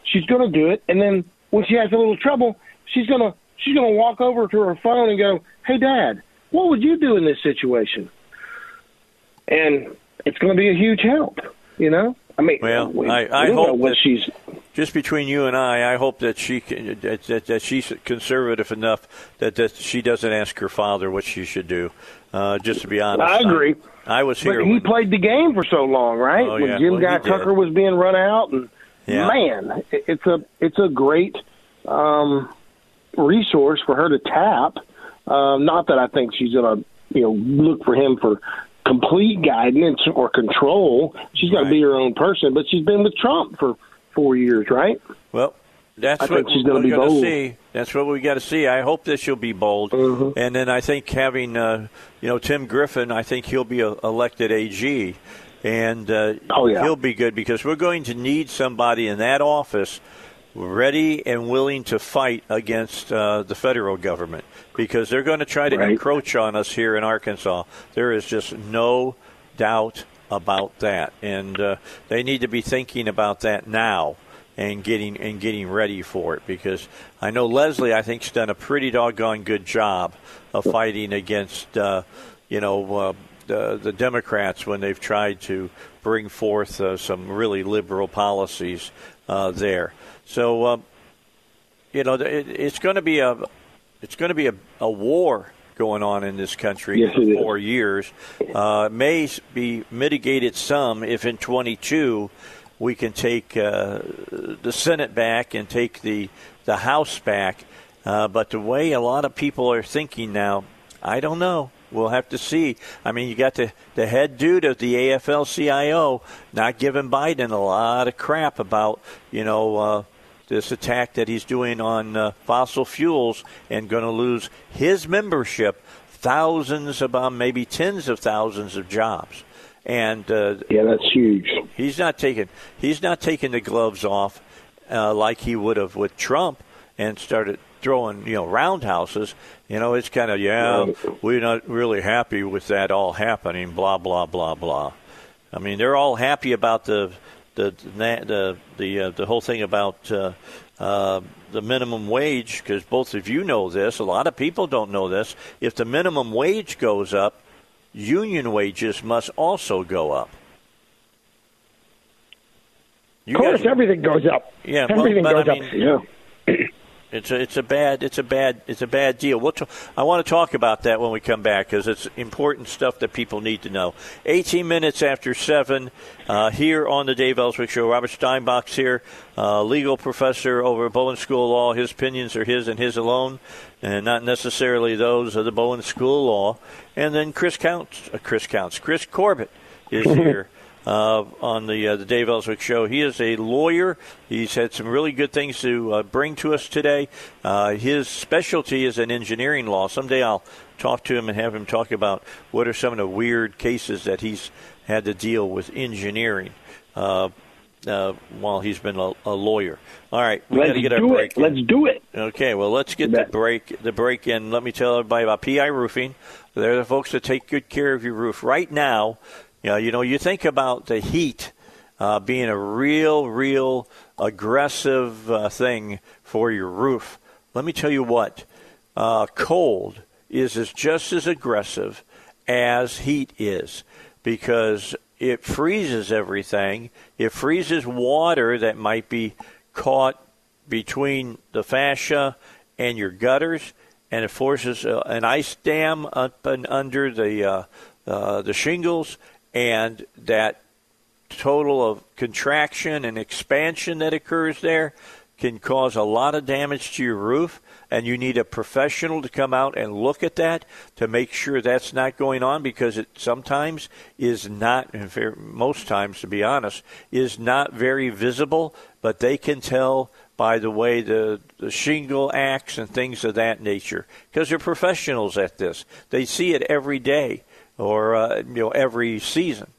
She's going to do it, and then when she has a little trouble, she's going to she's going to walk over to her phone and go, "Hey, Dad, what would you do in this situation?" And it's going to be a huge help, you know. I mean, well, we, I, I we hope what that she's just between you and I. I hope that she can, that, that, that she's conservative enough that, that she doesn't ask her father what she should do. Uh, just to be honest, I agree. I, I was here. But he when, played the game for so long, right? Oh, when yeah. Jim well, Guy Tucker was being run out, and yeah. man, it's a it's a great um, resource for her to tap. Uh, not that I think she's going to you know look for him for complete guidance or control. She's got to be her own person, but she's been with Trump for four years, right? Well, that's I what she's be going to bold. see. That's what we got to see. I hope that she'll be bold, Mhm. and then I think having uh, you know Tim Griffin, I think he'll be uh elected AG, and uh, Oh, yeah. he'll be good because we're going to need somebody in that office ready and willing to fight against uh, the federal government because they're going to try to Right. encroach on us here in Arkansas. There is just no doubt about that, and uh, they need to be thinking about that now and getting and getting ready for it because I know Leslie I think's done a pretty doggone good job of fighting against uh, you know uh, the the Democrats when they've tried to bring forth uh, some really liberal policies uh, there. So uh, you know it, it's going to be a it's going to be a, a war going on in this country Yes, for it is. four years. Uh, may be mitigated some if in 22 we can take uh, the Senate back and take the the House back. Uh, but the way a lot of people are thinking now, I don't know. We'll have to see. I mean, you got the, the head dude of the AFL-CIO not giving Biden a lot of crap about, you know, uh, this attack that he's doing on uh, fossil fuels and going to lose his membership, thousands, about maybe tens of thousands of jobs. And uh, Yeah, that's huge. He's not taking he's not taking the gloves off uh, like he would have with Trump and started throwing you know roundhouses. You know, it's kind of yeah, we're not really happy with that all happening. Blah blah blah blah. I mean, they're all happy about the the the the uh, the whole thing about uh, uh, the minimum wage because both of you know this. A lot of people don't know this. If the minimum wage goes up, union wages must also go up. You of course, guys, everything goes up. Yeah, everything but, goes I mean, up. Yeah. <clears throat> It's a, it's a bad it's a bad it's a bad deal. We'll t- I want to talk about that when we come back because it's important stuff that people need to know. 18 minutes after seven, uh, here on the Dave Elswick Show. Robert Steinbuch's here, uh, legal professor over at Bowen School of Law. His opinions are his and his alone, and not necessarily those of the Bowen School of Law. And then Chris Counts, uh, Chris Counts, Chris Corbitt is <laughs> here uh, on the uh, the Dave Elswick Show. He is a lawyer. He's had some really good things to uh, bring to us today. Uh, his specialty is in engineering law. Someday I'll talk to him and have him talk about what are some of the weird cases that he's had to deal with engineering. Uh, uh, while he's been a, a, lawyer. All right, we got to get our break. It. Let's do it. Okay, well, let's get the break. The break in. Let me tell everybody about PI Roofing. They're the folks that take good care of your roof. Right now, know, you know, you think about the heat uh, being a real, real aggressive uh, thing for your roof. Let me tell you what, uh, cold is as just as aggressive as heat is because it freezes everything. It freezes water that might be caught between the fascia and your gutters, and it forces uh, an ice dam up and under the uh, uh, the shingles, and that total of contraction and expansion that occurs there can cause a lot of damage to your roof and you need a professional to come out and look at that to make sure that's not going on because it sometimes is not most times to be honest is not very visible but they can tell by the way the, the shingle acts and things of that nature because they're professionals at this. They see it every day or uh, you know every season,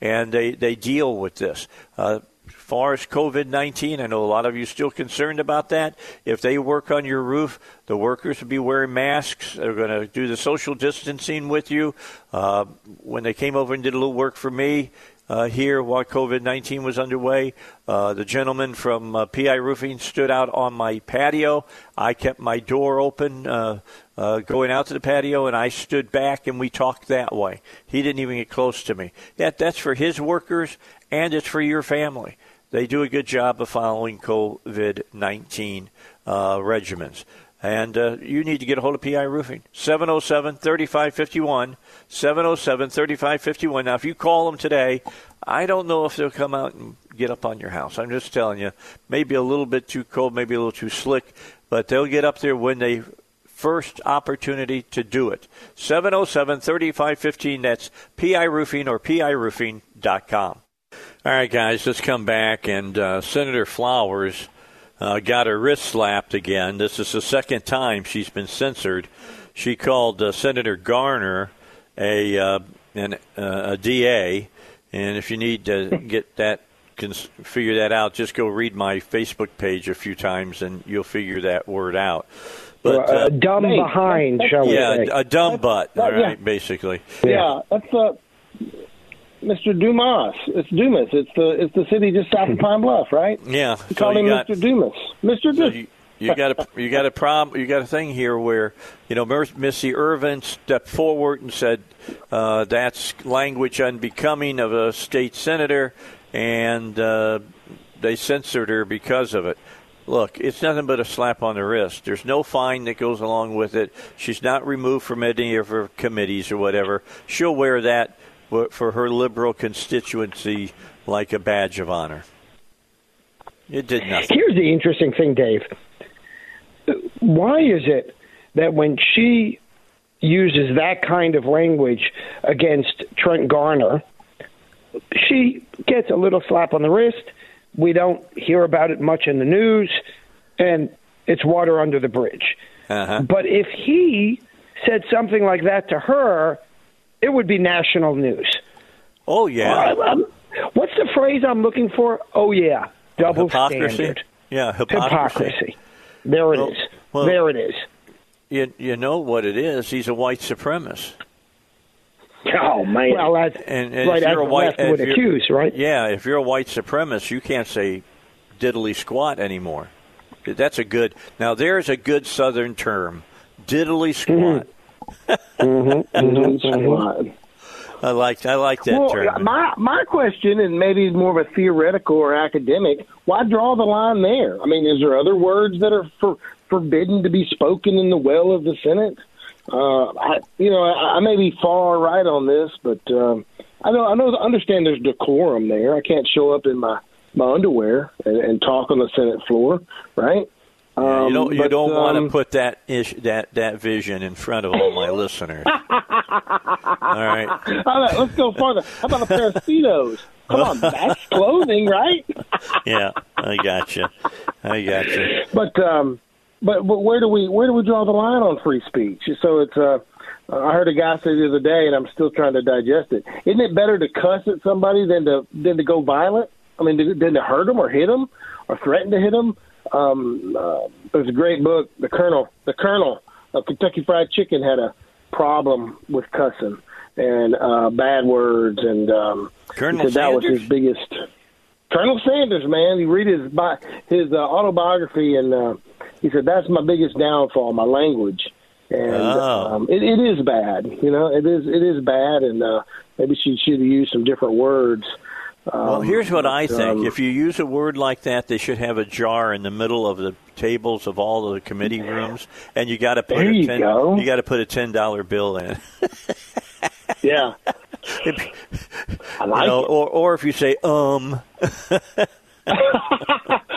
and they they deal with this. Uh, as far as COVID 19, I know a lot of you still concerned about that. If they work on your roof, the workers will be wearing masks. They're going to do the social distancing with you. Uh, when they came over and did a little work for me, uh, here while COVID 19 was underway. Uh, the gentleman from uh, PI Roofing stood out on my patio. I kept my door open uh, uh, going out to the patio, and I stood back and we talked that way. He didn't even get close to me. That, that's for his workers and it's for your family. They do a good job of following COVID 19 uh, regimens. And uh, you need to get a hold of PI Roofing. 707 3551. 707 3551. Now, if you call them today, I don't know if they'll come out and get up on your house. I'm just telling you. Maybe a little bit too cold, maybe a little too slick, but they'll get up there when they first opportunity to do it. 707 3515. That's PI Roofing or PIRoofing.com. All right, guys, let's come back. And uh, Senator Flowers uh, got her wrist slapped again. This is the second time she's been censored. She called uh, Senator Garner a uh, an, uh, a DA, and if you need to get that can figure that out, just go read my Facebook page a few times, and you'll figure that word out. But uh, dumb behind, shall we yeah, say? a dumb butt, all right, yeah. basically. Yeah, yeah that's uh, Mr. Dumas. It's Dumas. It's the it's the city just south of Pine Bluff, right? <laughs> Yeah. You so call him got, Mr. Dumas. Mr. So you, you got a you got a problem. You got a thing here where you know Missy Irvin stepped forward and said uh, that's language unbecoming of a state senator, and uh, they censored her because of it. Look, it's nothing but a slap on the wrist. There's no fine that goes along with it. She's not removed from any of her committees or whatever. She'll wear that for her liberal constituency like a badge of honor. It did nothing. Here's the interesting thing, Dave. Why is it that when she uses that kind of language against Trent Garner, she gets a little slap on the wrist? We don't hear about it much in the news, and it's water under the bridge. Uh-huh. But if he said something like that to her, it would be national news. Oh yeah. Uh, um, what's the phrase I'm looking for? Oh yeah, double hypocrisy. standard. Yeah, hypocrisy. hypocrisy. There it well, is. Well- there it is. You you know what it is? He's a white supremacist. Oh man. Well, that's And, and right. if you're a white, would accuse, right? Yeah, if you're a white supremacist, you can't say diddly squat anymore. That's a good. Now there's a good Southern term, diddly squat. Mhm. I like I like that Well, term. my my question, and maybe more of a theoretical or academic. Why draw the line there? I mean, is there other words that are for, forbidden to be spoken in the well of the Senate? Uh, I, you know, I, I may be far right on this, but um, I know I know understand there's decorum there. I can't show up in my my underwear and, and talk on the Senate floor, right? Yeah, you don't you but, don't want to um, put that ish, that that vision in front of all my <laughs> listeners. all right. All right, let's go farther. How about a pair of speedos? Come on, <laughs> that's clothing, right? Yeah, I got you. I got you. But um, but but where do we where do we draw the line on free speech? So it's uh, I heard a guy say the other day, and I'm still trying to digest it. Isn't it better to cuss at somebody than to than to go violent? I mean, than to hurt them or hit them or threaten to hit them? Um, uh, there's a great book, the Colonel, the Colonel of Kentucky Fried Chicken had a problem with cussing and uh, bad words, and um, Colonel said that was his biggest. Colonel Sanders, man, you read his bi- his uh, autobiography, and uh, he said that's my biggest downfall, my language, and Oh. um, it, it is bad. You know, it is it is bad, and uh, maybe she should have used some different words. Um, Well, here's what I think. um, If you use a word like that, they should have a jar in the middle of the tables of all of the committee rooms, and you got to put There a you ten. go. You got to put a ten dollar bill in. <laughs> yeah, I like you know, it. or or if you say um, <laughs>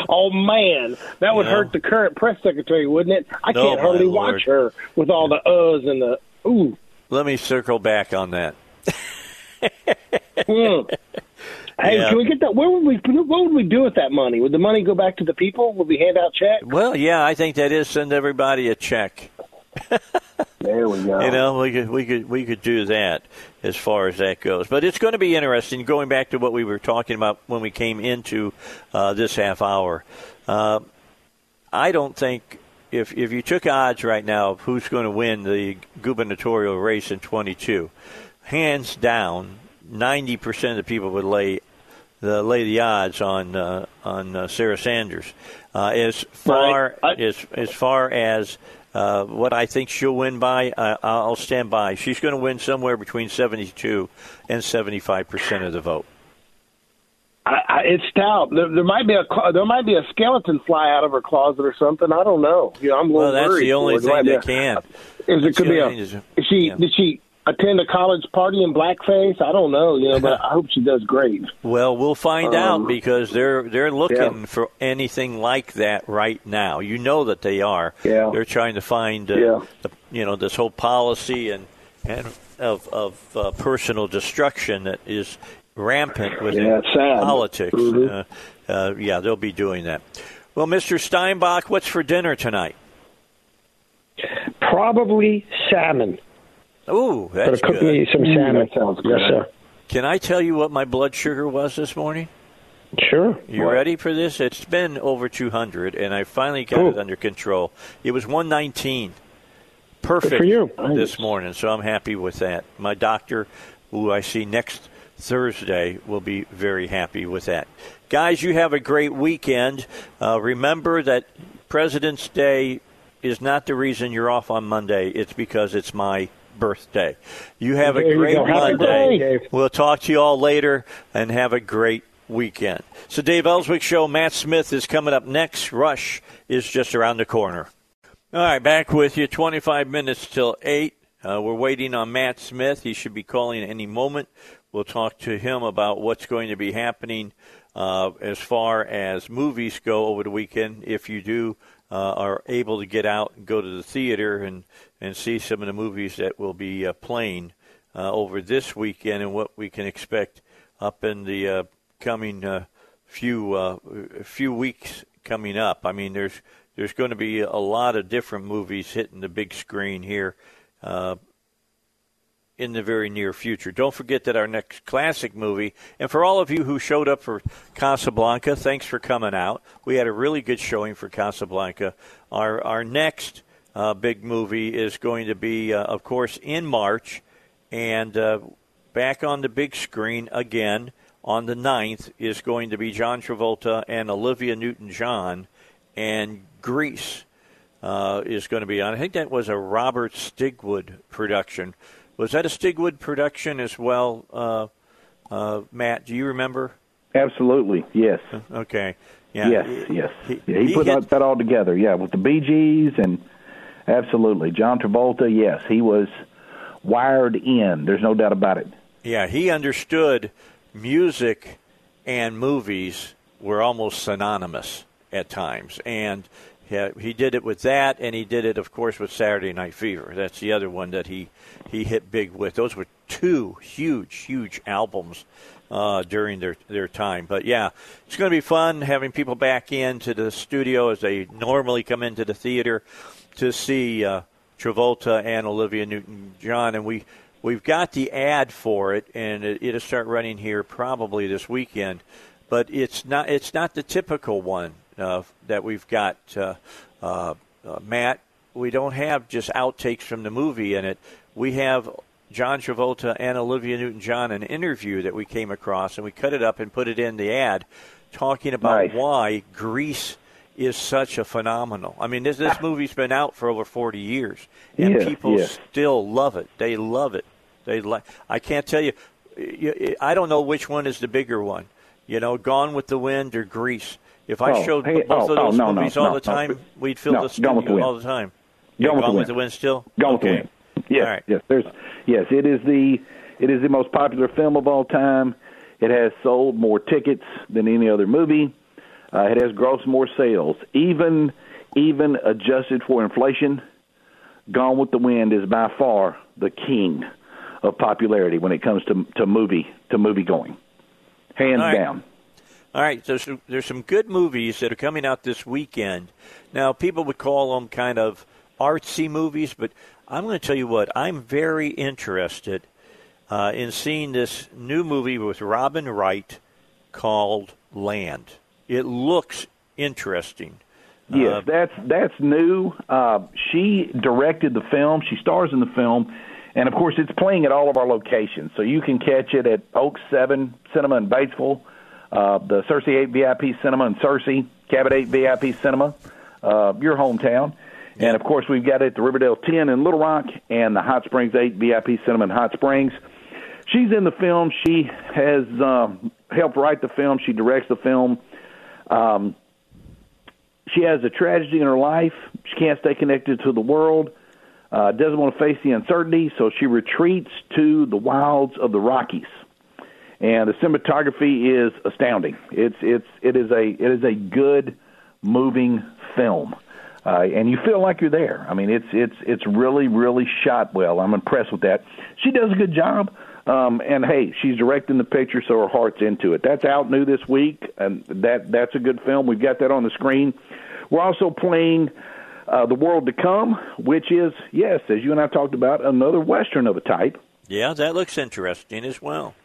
Oh man, that would You know? hurt the current press secretary, wouldn't it? I No, can't hardly Lord. watch her with all the uhs and the ooh. let me circle back on that. <laughs> Mm. Hey, Yeah. can we get that? Where would we? What would we do with that money? Would the money go back to the people? Would we hand out checks? Well, yeah, I think that is send everybody a check. There we go. <laughs> You know, we could we could we could do that as far as that goes. But it's going to be interesting. Going back to what we were talking about when we came into uh, this half hour, uh, I don't think if if you took odds right now of who's going to win the gubernatorial race in 22, hands down, 90 percent of the people would lay the lay the odds on uh, on uh, Sarah Sanders. Uh, as far Right. I- as as far as uh, what I think she'll win by, uh, I'll stand by. She's going to win somewhere between 72 and 75 percent of the vote. I, I, it's stout. There, there might be a there might be a skeleton fly out of her closet or something. I don't know. You know, I'm a little Well, that's worried the only for her. There thing that can. Is it could be a? only thing is- Is she yeah. did she attend a college party in blackface? I don't know. You know, but I hope she does great. <laughs> Well, we'll find Um, out because they're they're looking yeah. for anything like that right now. You know that they are. Yeah. They're trying to find uh, Yeah. the, you know this whole policy and and of of uh, personal destruction that is rampant within Yeah, it's sad. politics. Mhm. Uh, uh, yeah, they'll be doing that. Well, Mr. Steinbuch, what's for dinner tonight? Probably salmon. Ooh, that's cook me good. some salmon. sounds Yes, good. sir. Can I tell you what my blood sugar was this morning? Sure. You ready for this? It's been over 200, and I finally got Cool. it under control. It was 119. Perfect for you. this morning, so I'm happy with that. My doctor, who I see next Thursday, will be very happy with that. Guys, you have a great weekend. Uh, remember that President's Day is not the reason you're off on Monday. It's because it's my birthday. You have There a great. Monday. birthday, We'll talk to you all later and have a great weekend. So, Dave Elswick Show, Matt Smith is coming up next. Rush is just around the corner. All right, back with you. 25 minutes till 8. Uh, we're waiting on Matt Smith. He should be calling any moment. We'll talk to him about what's going to be happening uh, as far as movies go over the weekend. If you do uh, are able to get out and go to the theater and, and see some of the movies that will be uh, playing uh, over this weekend and what we can expect up in the uh, coming uh, few uh, few weeks coming up. I mean, there's there's going to be a lot of different movies hitting the big screen here. In the very near future. Don't forget that our next classic movie, and for all of you who showed up for Casablanca, thanks for coming out. We had a really good showing for Casablanca. Our our next uh, big movie is going to be, uh, of course, in March, and uh, back on the big screen again on the 9th is going to be John Travolta and Olivia Newton-John, and Grease. Uh, is going to be on. I think that was a Robert Stigwood production. Was that a Stigwood production as well, uh, uh, Matt? Do you remember? Absolutely, yes. Okay. Yeah. Yes, yes. He, yeah, he, he put hit, that all together. Yeah, with the Bee Gees and absolutely John Travolta. Yes, he was wired in. There's no doubt about it. Yeah, he understood music and movies were almost synonymous at times, and yeah, he did it with that, and he did it, of course, with Saturday Night Fever. That's the other one that he he hit big with. Those were two huge, huge albums uh, during their their time. But yeah, it's going to be fun having people back into the studio as they normally come into the theater to see uh, Travolta and Olivia Newton-John, and we we've got the ad for it, and it, it'll start running here probably this weekend. But it's not it's not the typical one that we've got, uh, uh, uh, Matt. We don't have just outtakes from the movie in it. We have John Travolta and Olivia Newton-John an interview that we came across, and we cut it up and put it in the ad, talking about nice. why Grease is such a phenomenal. I mean, this this <laughs> movie's been out for over forty years, and yeah, people yeah. still love it. They love it. They like. I can't tell you. I don't know which one is the bigger one. You know, Gone with the Wind or Grease. If I oh, showed hey, both oh, of those oh, no, movies no, all no, the time, we'd fill the studio all the time. Gone with the Gone Wind. the Wind still? Gone with the. Wind. Yes, right. yes. There's yes. It is the it is the most popular film of all time. It has sold more tickets than any other movie. Uh, it has grossed more sales, even even adjusted for inflation. Gone with the Wind is by far the king of popularity when it comes to to movie to movie going, hands right. down. All right, so, so there's some good movies that are coming out this weekend. Now, people would call them kind of artsy movies, but I'm going to tell you what, I'm very interested uh, in seeing this new movie with Robin Wright called Land. It looks interesting. Yes, Uh, that's that's new. Uh, she directed the film. She stars in the film, and of course, it's playing at all of our locations. So you can catch it at Oak Seven Cinema in Batesville, uh, the Searcy Eight VIP Cinema in Searcy, Cabot Eight VIP Cinema, uh, your hometown, and of course, we've got it at the Riverdale Ten in Little Rock and the Hot Springs Eight VIP Cinema in Hot Springs. She's in the film. She has um, helped write the film. She directs the film. Um, she has a tragedy in her life. She can't stay connected to the world. Uh, doesn't want to face the uncertainty, so she retreats to the wilds of the Rockies. And the cinematography is astounding. It's it's it is a it is a good moving film, uh, and you feel like you're there. I mean, it's it's it's really really shot well. I'm impressed with that. She does a good job. Um, and hey, she's directing the picture, so her heart's into it. That's out new this week, and that that's a good film. We've got that on the screen. We're also playing uh, The World to Come, which is yes, as you and I talked about, another western of a type. yeah, that looks interesting as well.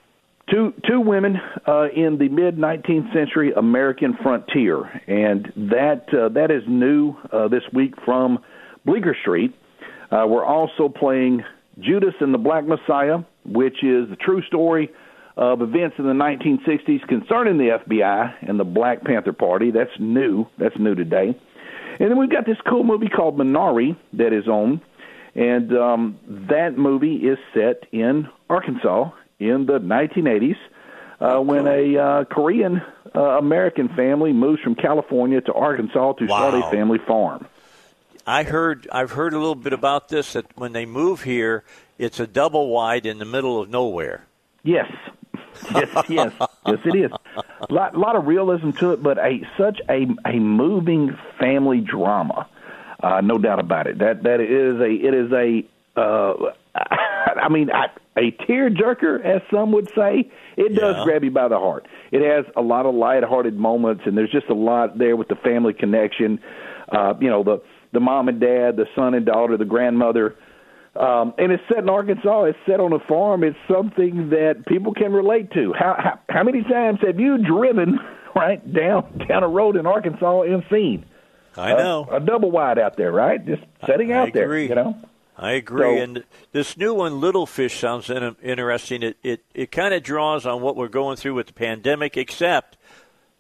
Two two women uh, in the mid 19th century American frontier, and that uh, that is new uh, this week from Bleecker Street. Uh, we're also playing Judas and the Black Messiah, which is the true story of events in the 1960s concerning the FBI and the Black Panther Party. That's new. That's new today. And then we've got this cool movie called Minari that is on, and um, that movie is set in Arkansas in the 1980s uh, when a uh, Korean uh, American family moves from California to Arkansas to start a family farm. I heard I've heard a little bit about this that when they move here, it's a double wide in the middle of nowhere. Yes, <laughs> yes, yes, yes. It is. A lot, lot of realism to it, but a such a a moving family drama. Uh, no doubt about it. That that is a it is a. Uh, <laughs> I mean, I, a tearjerker, as some would say. It does Yeah. grab you by the heart. It has a lot of lighthearted moments, and there's just a lot there with the family connection. Uh, you know, the the mom and dad, the son and daughter, the grandmother Um, and it's set in Arkansas. It's set on a farm. It's something that people can relate to. How how, how many times have you driven <laughs> right down down a road in Arkansas and seen? I know a, a double wide out there, right? Just setting I, out I there. You know. I agree. So- and this new one, Little Fish, sounds in- interesting. It it, it kind of draws on what we're going through with the pandemic, except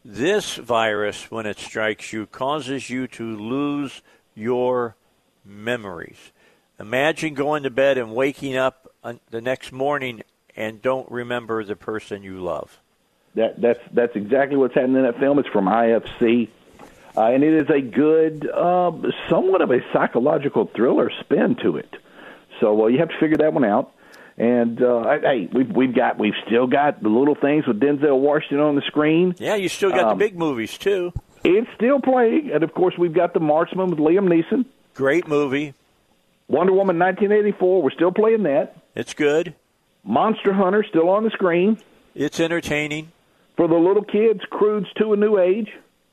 this virus, when it strikes you, causes you to lose your memories. Imagine going to bed and waking up on the next morning and don't remember the person you love. That that's that's exactly what's happening in that film. It's from IFC, uh, and it is a good, uh, somewhat of a psychological thriller spin to it. So well, you have to figure that one out. And uh, hey, we've we've got we've still got the little things with Denzel Washington on the screen. Yeah, you still got Um, the big movies too. It's still playing, and of course we've got the Marksman with Liam Neeson, Great movie. Wonder Woman 1984. We're still playing that. It's good. Monster Hunter still on the screen It's entertaining. for the little kids. Croods to a New Age.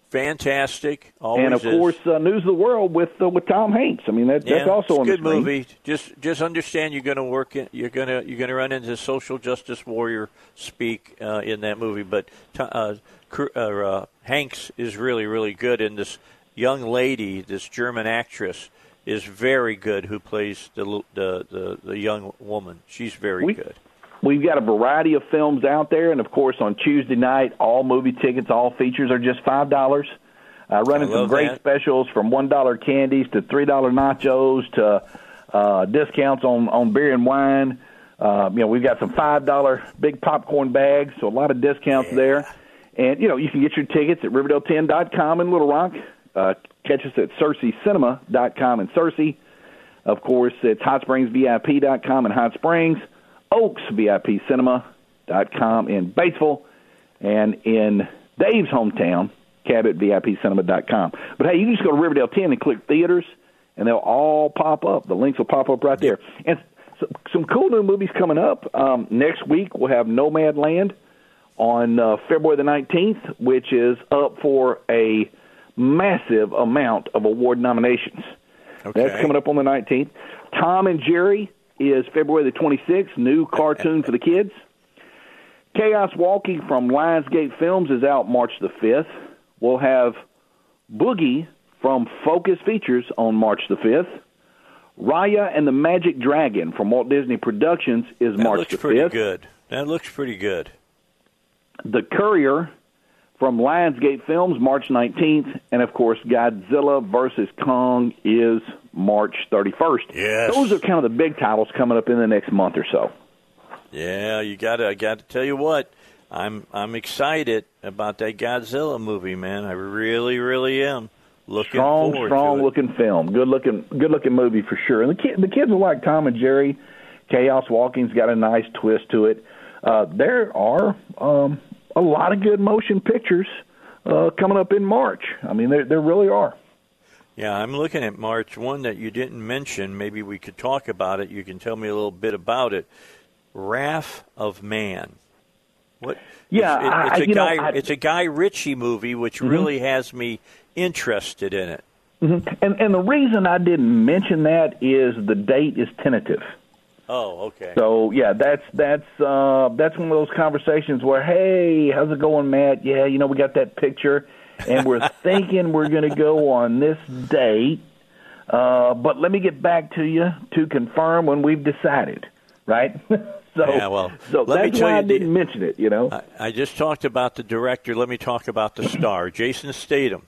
Fantastic. Always and of is. course, uh, News of the World with uh, with Tom Hanks. I mean, that, Yeah, that's also a good movie. Just just understand you're going to work in, you're going to you're going to run into social justice warrior speak uh, in that movie. But uh, uh, uh, Hanks is really really good, and this young lady, this German actress, is very good. Who plays the the the, the young woman? She's very We- good. We've got a variety of films out there, and of course, on Tuesday night, all movie tickets, all features are just five dollars. Uh, running some great that. specials from one dollar candies to three dollar nachos to uh, discounts on on beer and wine. Uh, you know, we've got some five dollar big popcorn bags, so a lot of discounts there. And you know, you can get your tickets at Riverdale10.com in Little Rock. Uh, catch us at SearcyCinema.com in Searcy. Of course, it's HotSpringsVIP.com in Hot Springs, OaksVIPCinema.com in Batesville, and in Dave's hometown, CabotVIPCinema.com. But hey, you can just go to Riverdale 10 and click theaters, and they'll all pop up. The links will pop up right there. And some, some cool new movies coming up. Um, next week, we'll have Nomadland on uh, February the 19th, which is up for a massive amount of award nominations. Okay. That's coming up on the 19th. Tom and Jerry is February the 26th, new cartoon for the kids. Chaos Walking from Lionsgate Films is out March the 5th. We'll have Boogie from Focus Features on March the 5th. Raya and the Magic Dragon from Walt Disney Productions is That March looks the pretty 5th. good. That looks pretty good. The Courier from Lionsgate Films, March 19th. And of course, Godzilla versus Kong is March 31st. Yes. Those are kind of the big titles coming up in the next month or so. Yeah, you got to. I got to tell you what. I'm I'm excited about that Godzilla movie, man. I really, really am. Looking strong, forward strong to it. looking film. Good looking, good looking movie for sure. And the kid, the kids will like Tom and Jerry. Chaos Walking's got a nice twist to it. Uh, there are um, a lot of good motion pictures uh, coming up in March. I mean, there there really are. Yeah, I'm looking at March one that you didn't mention. Maybe we could talk about it. You can tell me a little bit about it. Wrath of Man. What? Yeah, it's, it- it's a you know, guy. I- Mm-hmm. it's a Guy Ritchie movie, which really has me interested in it. And and the reason I didn't mention that is the date is tentative. Oh, okay. So yeah, that's that's uh, that's one of those conversations where, hey, how's it going, Matt? Yeah, you know, we got that picture, and we're thinking we're going to go on this date, uh, but let me get back to you to confirm when we've decided, right? <laughs> so Yeah, well, so let me that's tell why you I didn't mention it. You know, I, I just talked about the director. Let me talk about the star. Jason Statham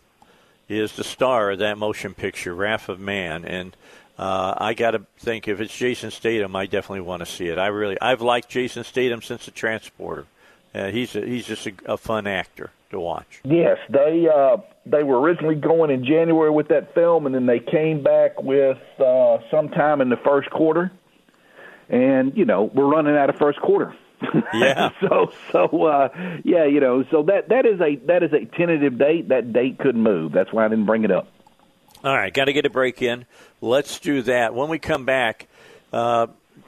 is the star of that motion picture, Wrath of Man, and uh, I got to think if it's Jason Statham, I definitely want to see it. I really, I've liked Jason Statham since The Transporter. Uh, he's a, he's just a, a fun actor to watch. Yes, they uh, they were originally going in January with that film, and then they came back with uh, sometime in the first quarter. And you know, we're running out of first quarter. <laughs> Yeah. so so uh, yeah, you know, so that that is a that is a tentative date. That date could move. That's why I didn't bring it up. All right, got to get a break in. Let's do that. When we come back, uh,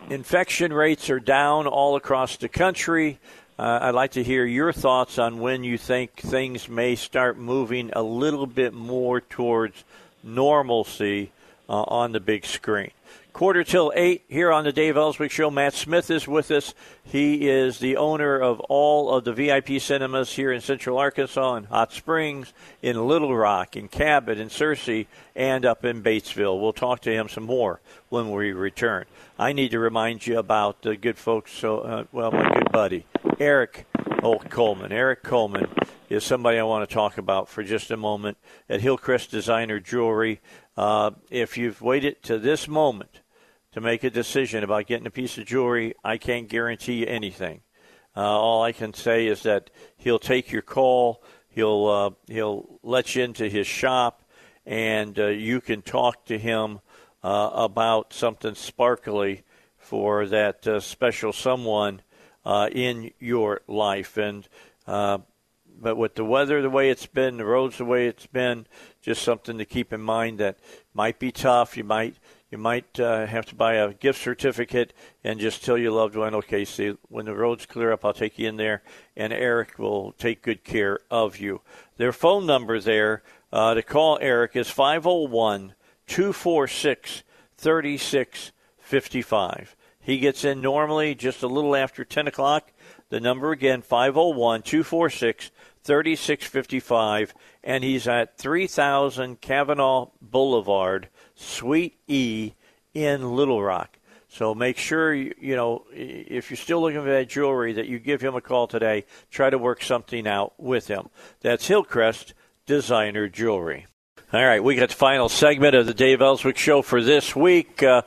infection rates are down all across the country. Uh, I'd like to hear your thoughts on when you think things may start moving a little bit more towards normalcy uh, on the big screen. Quarter till eight here on the Dave Elswick Show. Matt Smith is with us. He is the owner of all of the VIP cinemas here in Central Arkansas, in Hot Springs, in Little Rock, in Cabot, in Searcy, and up in Batesville. We'll talk to him some more when we return. I need to remind you about the good folks. So, uh, well, my good buddy Eric Old Coleman. Eric Coleman is somebody I want to talk about for just a moment at Hillcrest Designer Jewelry. Uh, if you've waited to this moment to make a decision about getting a piece of jewelry, I can't guarantee you anything. Uh, all I can say is that he'll take your call. He'll uh, he'll let you into his shop, and uh, you can talk to him uh, about something sparkly for that uh, special someone uh, in your life. And but with the weather the way it's been, the roads the way it's been, just something to keep in mind that might be tough. You might you might uh, have to buy a gift certificate and just tell your loved one, okay, see, when the roads clear up, I'll take you in there, and Eric will take good care of you. Their phone number there uh, to call Eric is 501 246 3655. He gets in normally just a little after 10 o'clock. The number again, 501 246 3655, and he's at 3000 Kavanaugh Boulevard. Suite E in Little Rock. So make sure you, you know if you're still looking for that jewelry that you give him a call today. Try to work something out with him. That's Hillcrest Designer Jewelry. All right, we got the final segment of the Dave Elswick Show for this week. Uh,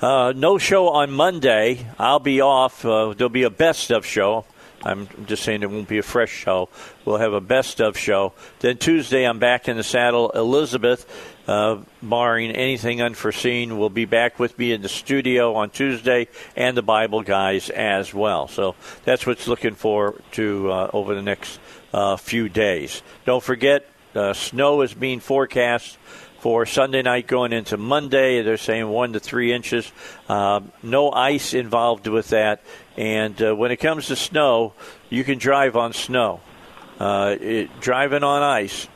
uh, no show on Monday. I'll be off. Uh, there'll be a best of show. I'm just saying it won't be a fresh show. We'll have a best of show. Then Tuesday, I'm back in the saddle. Elizabeth uh, barring anything unforeseen, will be back with me in the studio on Tuesday, and the Bible guys as well. So that's what's looking for to uh, over the next uh, few days. Don't forget, uh, snow is being forecast for Sunday night going into Monday. They're saying one to three inches. Uh, no ice involved with that. And uh, when it comes to snow, you can drive on snow. Uh, it, driving on ice,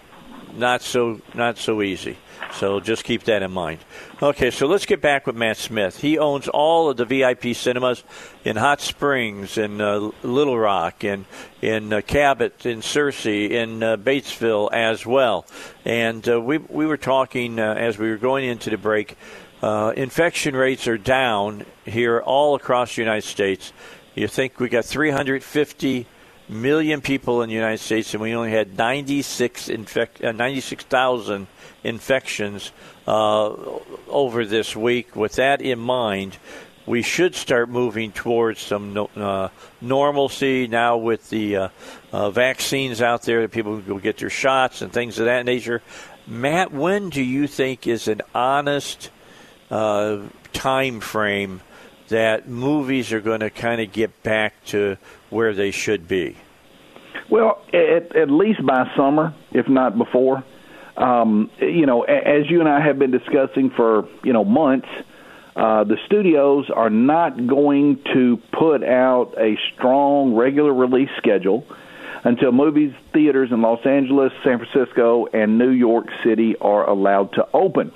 not so not so easy. So just keep that in mind. Okay, so let's get back with Matt Smith. He owns all of the VIP cinemas in Hot Springs, in uh, Little Rock, in in uh, Cabot, in Searcy, in uh, Batesville as well. And uh, we we were talking uh, as we were going into the break. Uh, infection rates are down here all across the United States. You think we got 350 million people in the United States, and we only had 96 infect, 96,000 infections uh, over this week. With that in mind, we should start moving towards some uh, normalcy now with the uh, uh, vaccines out there that people can go get their shots and things of that nature. Matt, when do you think is an honest uh, time frame that movies are going to kind of get back to where they should be? Well, at, at least by summer, if not before um, you know, as you and I have been discussing for you know months, uh, the studios are not going to put out a strong regular release schedule until movies theaters in Los Angeles, San Francisco, and New York City are allowed to open.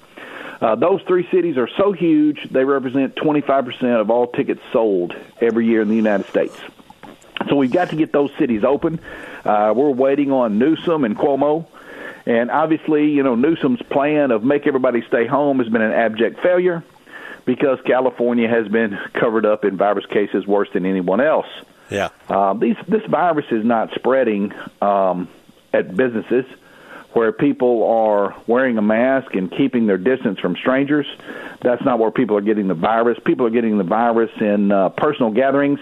Uh, those three cities are so huge; they represent 25% of all tickets sold every year in the United States. So we've got to get those cities open. Uh, we're waiting on Newsom and Cuomo and obviously, you know, Newsom's plan of make everybody stay home has been an abject failure because California has been covered up in virus cases worse than anyone else. Yeah. Um, these this virus is not spreading um, at businesses where people are wearing a mask and keeping their distance from strangers. That's not where people are getting the virus. People are getting the virus in uh, personal gatherings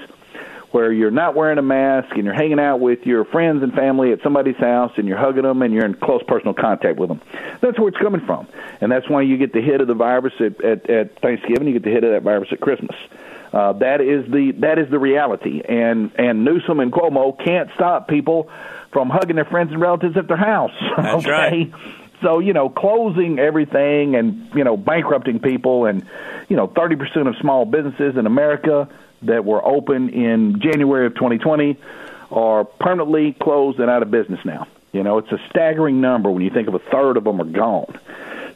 where you're not wearing a mask and you're hanging out with your friends and family at somebody's house and you're hugging them and you're in close personal contact with them. That's where it's coming from, and that's why you get the hit of the virus at, at, at Thanksgiving. You get the hit of that virus at Christmas. Uh, that is the that is the reality, and and Newsom and Cuomo can't stop people from hugging their friends and relatives at their house. <laughs> That's okay? right. So you know, closing everything and you know bankrupting people, and you know, thirty percent of small businesses in America that were open in January of 2020 are permanently closed and out of business now. You know, it's a staggering number when you think of a third of them are gone.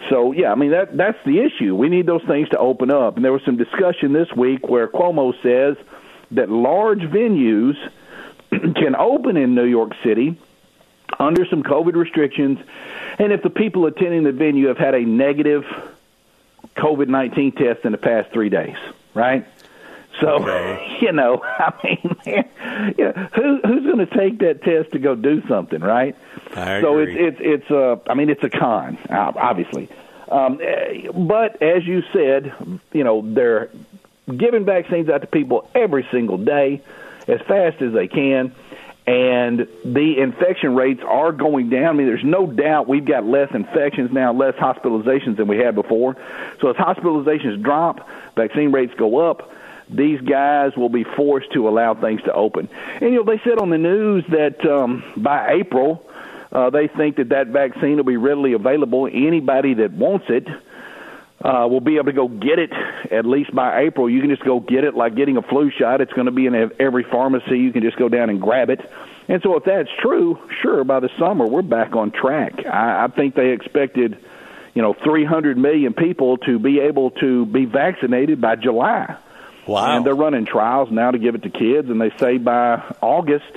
So yeah, I mean that that's the issue. We need those things to open up. And there was some discussion this week where Cuomo says that large venues <clears throat> can open in New York City under some COVID restrictions, and if the people attending the venue have had a negative COVID nineteen test in the past three days, right? So okay. <laughs> you know, <laughs> I mean, man, you know, who who's going to take that test to go do something, right? I so agree. it's it's it's uh, I mean, it's a con, obviously. Um, eh, but as you said, you know, they're giving vaccines out to people every single day, as fast as they can and the infection rates are going down. I mean, there's no doubt we've got less infections now, less hospitalizations than we had before. So as hospitalizations drop, vaccine rates go up. These guys will be forced to allow things to open. And you know, they said on the news that um, by April, uh, they think that that vaccine will be readily available. Anybody that wants it uh, will be able to go get it at least by April. You can just go get it like getting a flu shot. It's going to be in every pharmacy. You can just go down and grab it. And so, if that's true, sure, by the summer we're back on track. I, I think they expected, you know, 300 million people to be able to be vaccinated by July. Wow! And they're running trials now to give it to kids, and they say by August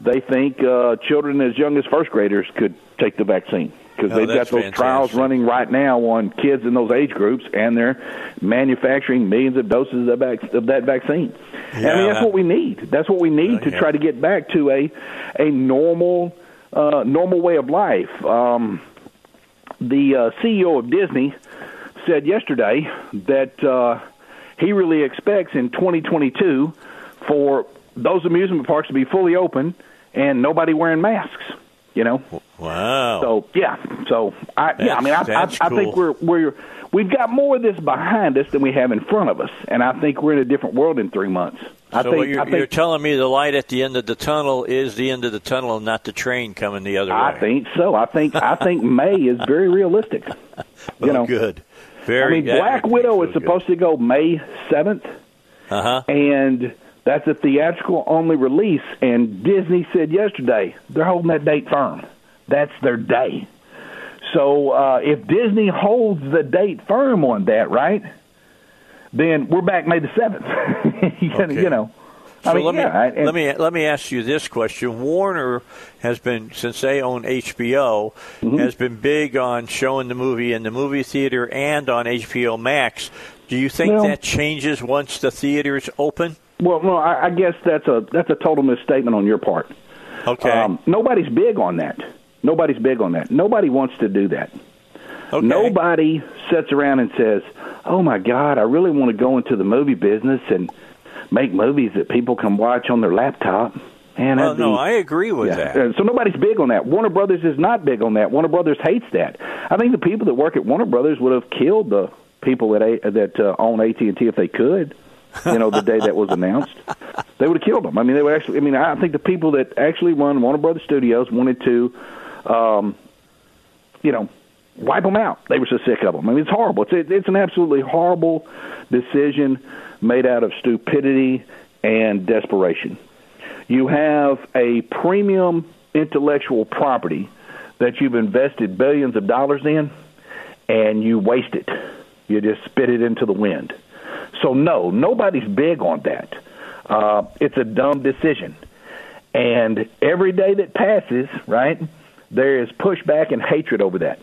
they think uh, children as young as first graders could take the vaccine because oh, they've got those fantastic. trials running right now on kids in those age groups, and they're manufacturing millions of doses of, vac- of that vaccine. Yeah, I mean, that's what we need. That's what we need uh, to yeah. try to get back to a a normal uh, normal way of life. Um, the uh, CEO of Disney said yesterday that uh, he really expects in 2022 for those amusement parks to be fully open and nobody wearing masks. You know. Wow. So yeah. So I yeah. I mean, I, I, That's I think we're we're we've got more of this behind us than we have in front of us, and I think we're in a different world in three months. I so think you're, I think you're telling me the light at the end of the tunnel is the end of the tunnel, and not the train coming the other way. I think so. I think I think May is very realistic. <laughs> You Oh, know, good. Very. I mean, Black Widow is supposed to go May seventh, Uh huh. and that's a theatrical only release. And Disney said yesterday they're holding that date firm. That's their day. So uh, if Disney holds the date firm on that, right, then we're back May the seventh. <laughs> you, Okay. you know. I So mean, let me yeah, and- let me let me ask you this question: Warner has been since they own HBO Mm-hmm. has been big on showing the movie in the movie theater and on HBO Max. Do you think Well- that changes once the theaters open? Well, no, I, I guess that's a that's a total misstatement on your part. Okay. Um, nobody's big on that. Nobody's big on that. Nobody wants to do that. okay. Nobody sits around and says, "Oh my God, I really want to go into the movie business and make movies that people can watch on their laptop." And Well, no, I agree with yeah. that. Uh, So nobody's big on that. Warner Brothers is not big on that. Warner Brothers hates that. I think the people that work at Warner Brothers would have killed the people that A- that uh, own AT and T if they could. You know, the day that was announced, <laughs> they would have killed them. I mean, they would actually. I mean, I think the people that actually run Warner Brothers Studios wanted to, um, you know, wipe them out. They were so sick of them. I mean, it's horrible. It's it's an absolutely horrible decision made out of stupidity and desperation. You have a premium intellectual property that you've invested billions of dollars in, and you waste it. You just spit it into the wind. So no, nobody's big on that. Uh, it's a dumb decision, and every day that passes, right, there is pushback and hatred over that.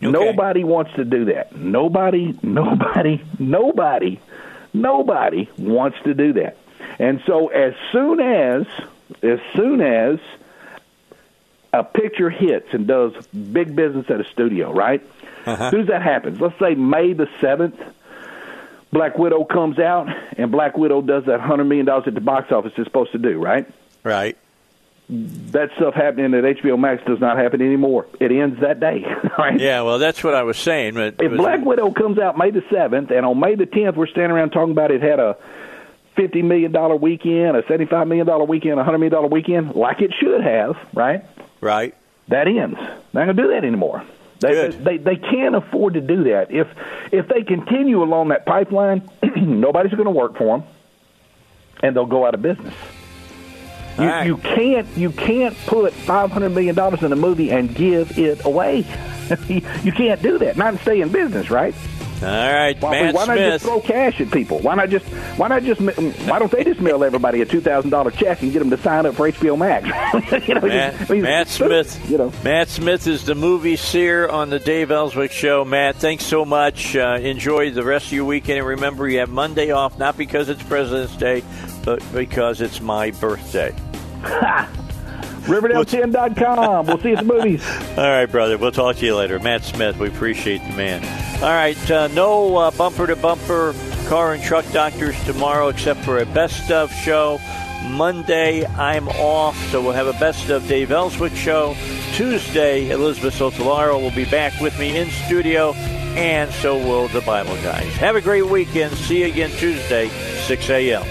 Nobody wants to do that. Nobody, nobody, nobody, nobody wants to do that. And so as soon as as soon as a picture hits and does big business at a studio, right? Uh-huh. As soon as that happens, let's say May the seventh, Black Widow comes out and Black Widow does that hundred million dollars at the box office it's supposed to do, right? Right. That stuff happening at HBO Max does not happen anymore. It ends that day, <laughs> right? Yeah. Well, that's what I was saying. But If but- Black Widow comes out May the seventh, and on May the tenth, we're standing around talking about it had a fifty million dollar weekend, a seventy five million dollar weekend, a hundred million dollar weekend, like it should have, right? right. That ends. They're not going to do that anymore. They, Good. they they can't afford to do that. If if they continue along that pipeline, <clears throat> nobody's going to work for them, and they'll go out of business. You, you can't you can't put five hundred million dollars in a movie and give it away. <laughs> you can't do that. Not to stay in business, right? All right, Why, Matt why not just throw cash at people? Why not just why not just why don't they just mail everybody a two thousand dollar check and get them to sign up for HBO Max? <laughs> you know, Matt, just- Matt Smith. You know, Matt Smith is the movie seer on the Dave Elswick Show. Matt, thanks so much. Uh, enjoy the rest of your weekend, and remember, you have Monday off not because it's President's Day, but because it's my birthday. <laughs> Riverdale10.com. We'll see you at the movies. <laughs> All right, brother. We'll talk to you later. Matt Smith, we appreciate the man. All right, uh, no uh, bumper to bumper car and truck doctors tomorrow except for a best of show. Monday, I'm off, so we'll have a best of Dave Elswick show. Tuesday, Elizabeth Sotolaro will be back with me in studio, and so will the Bible guys. Have a great weekend. See you again Tuesday, 6 a.m.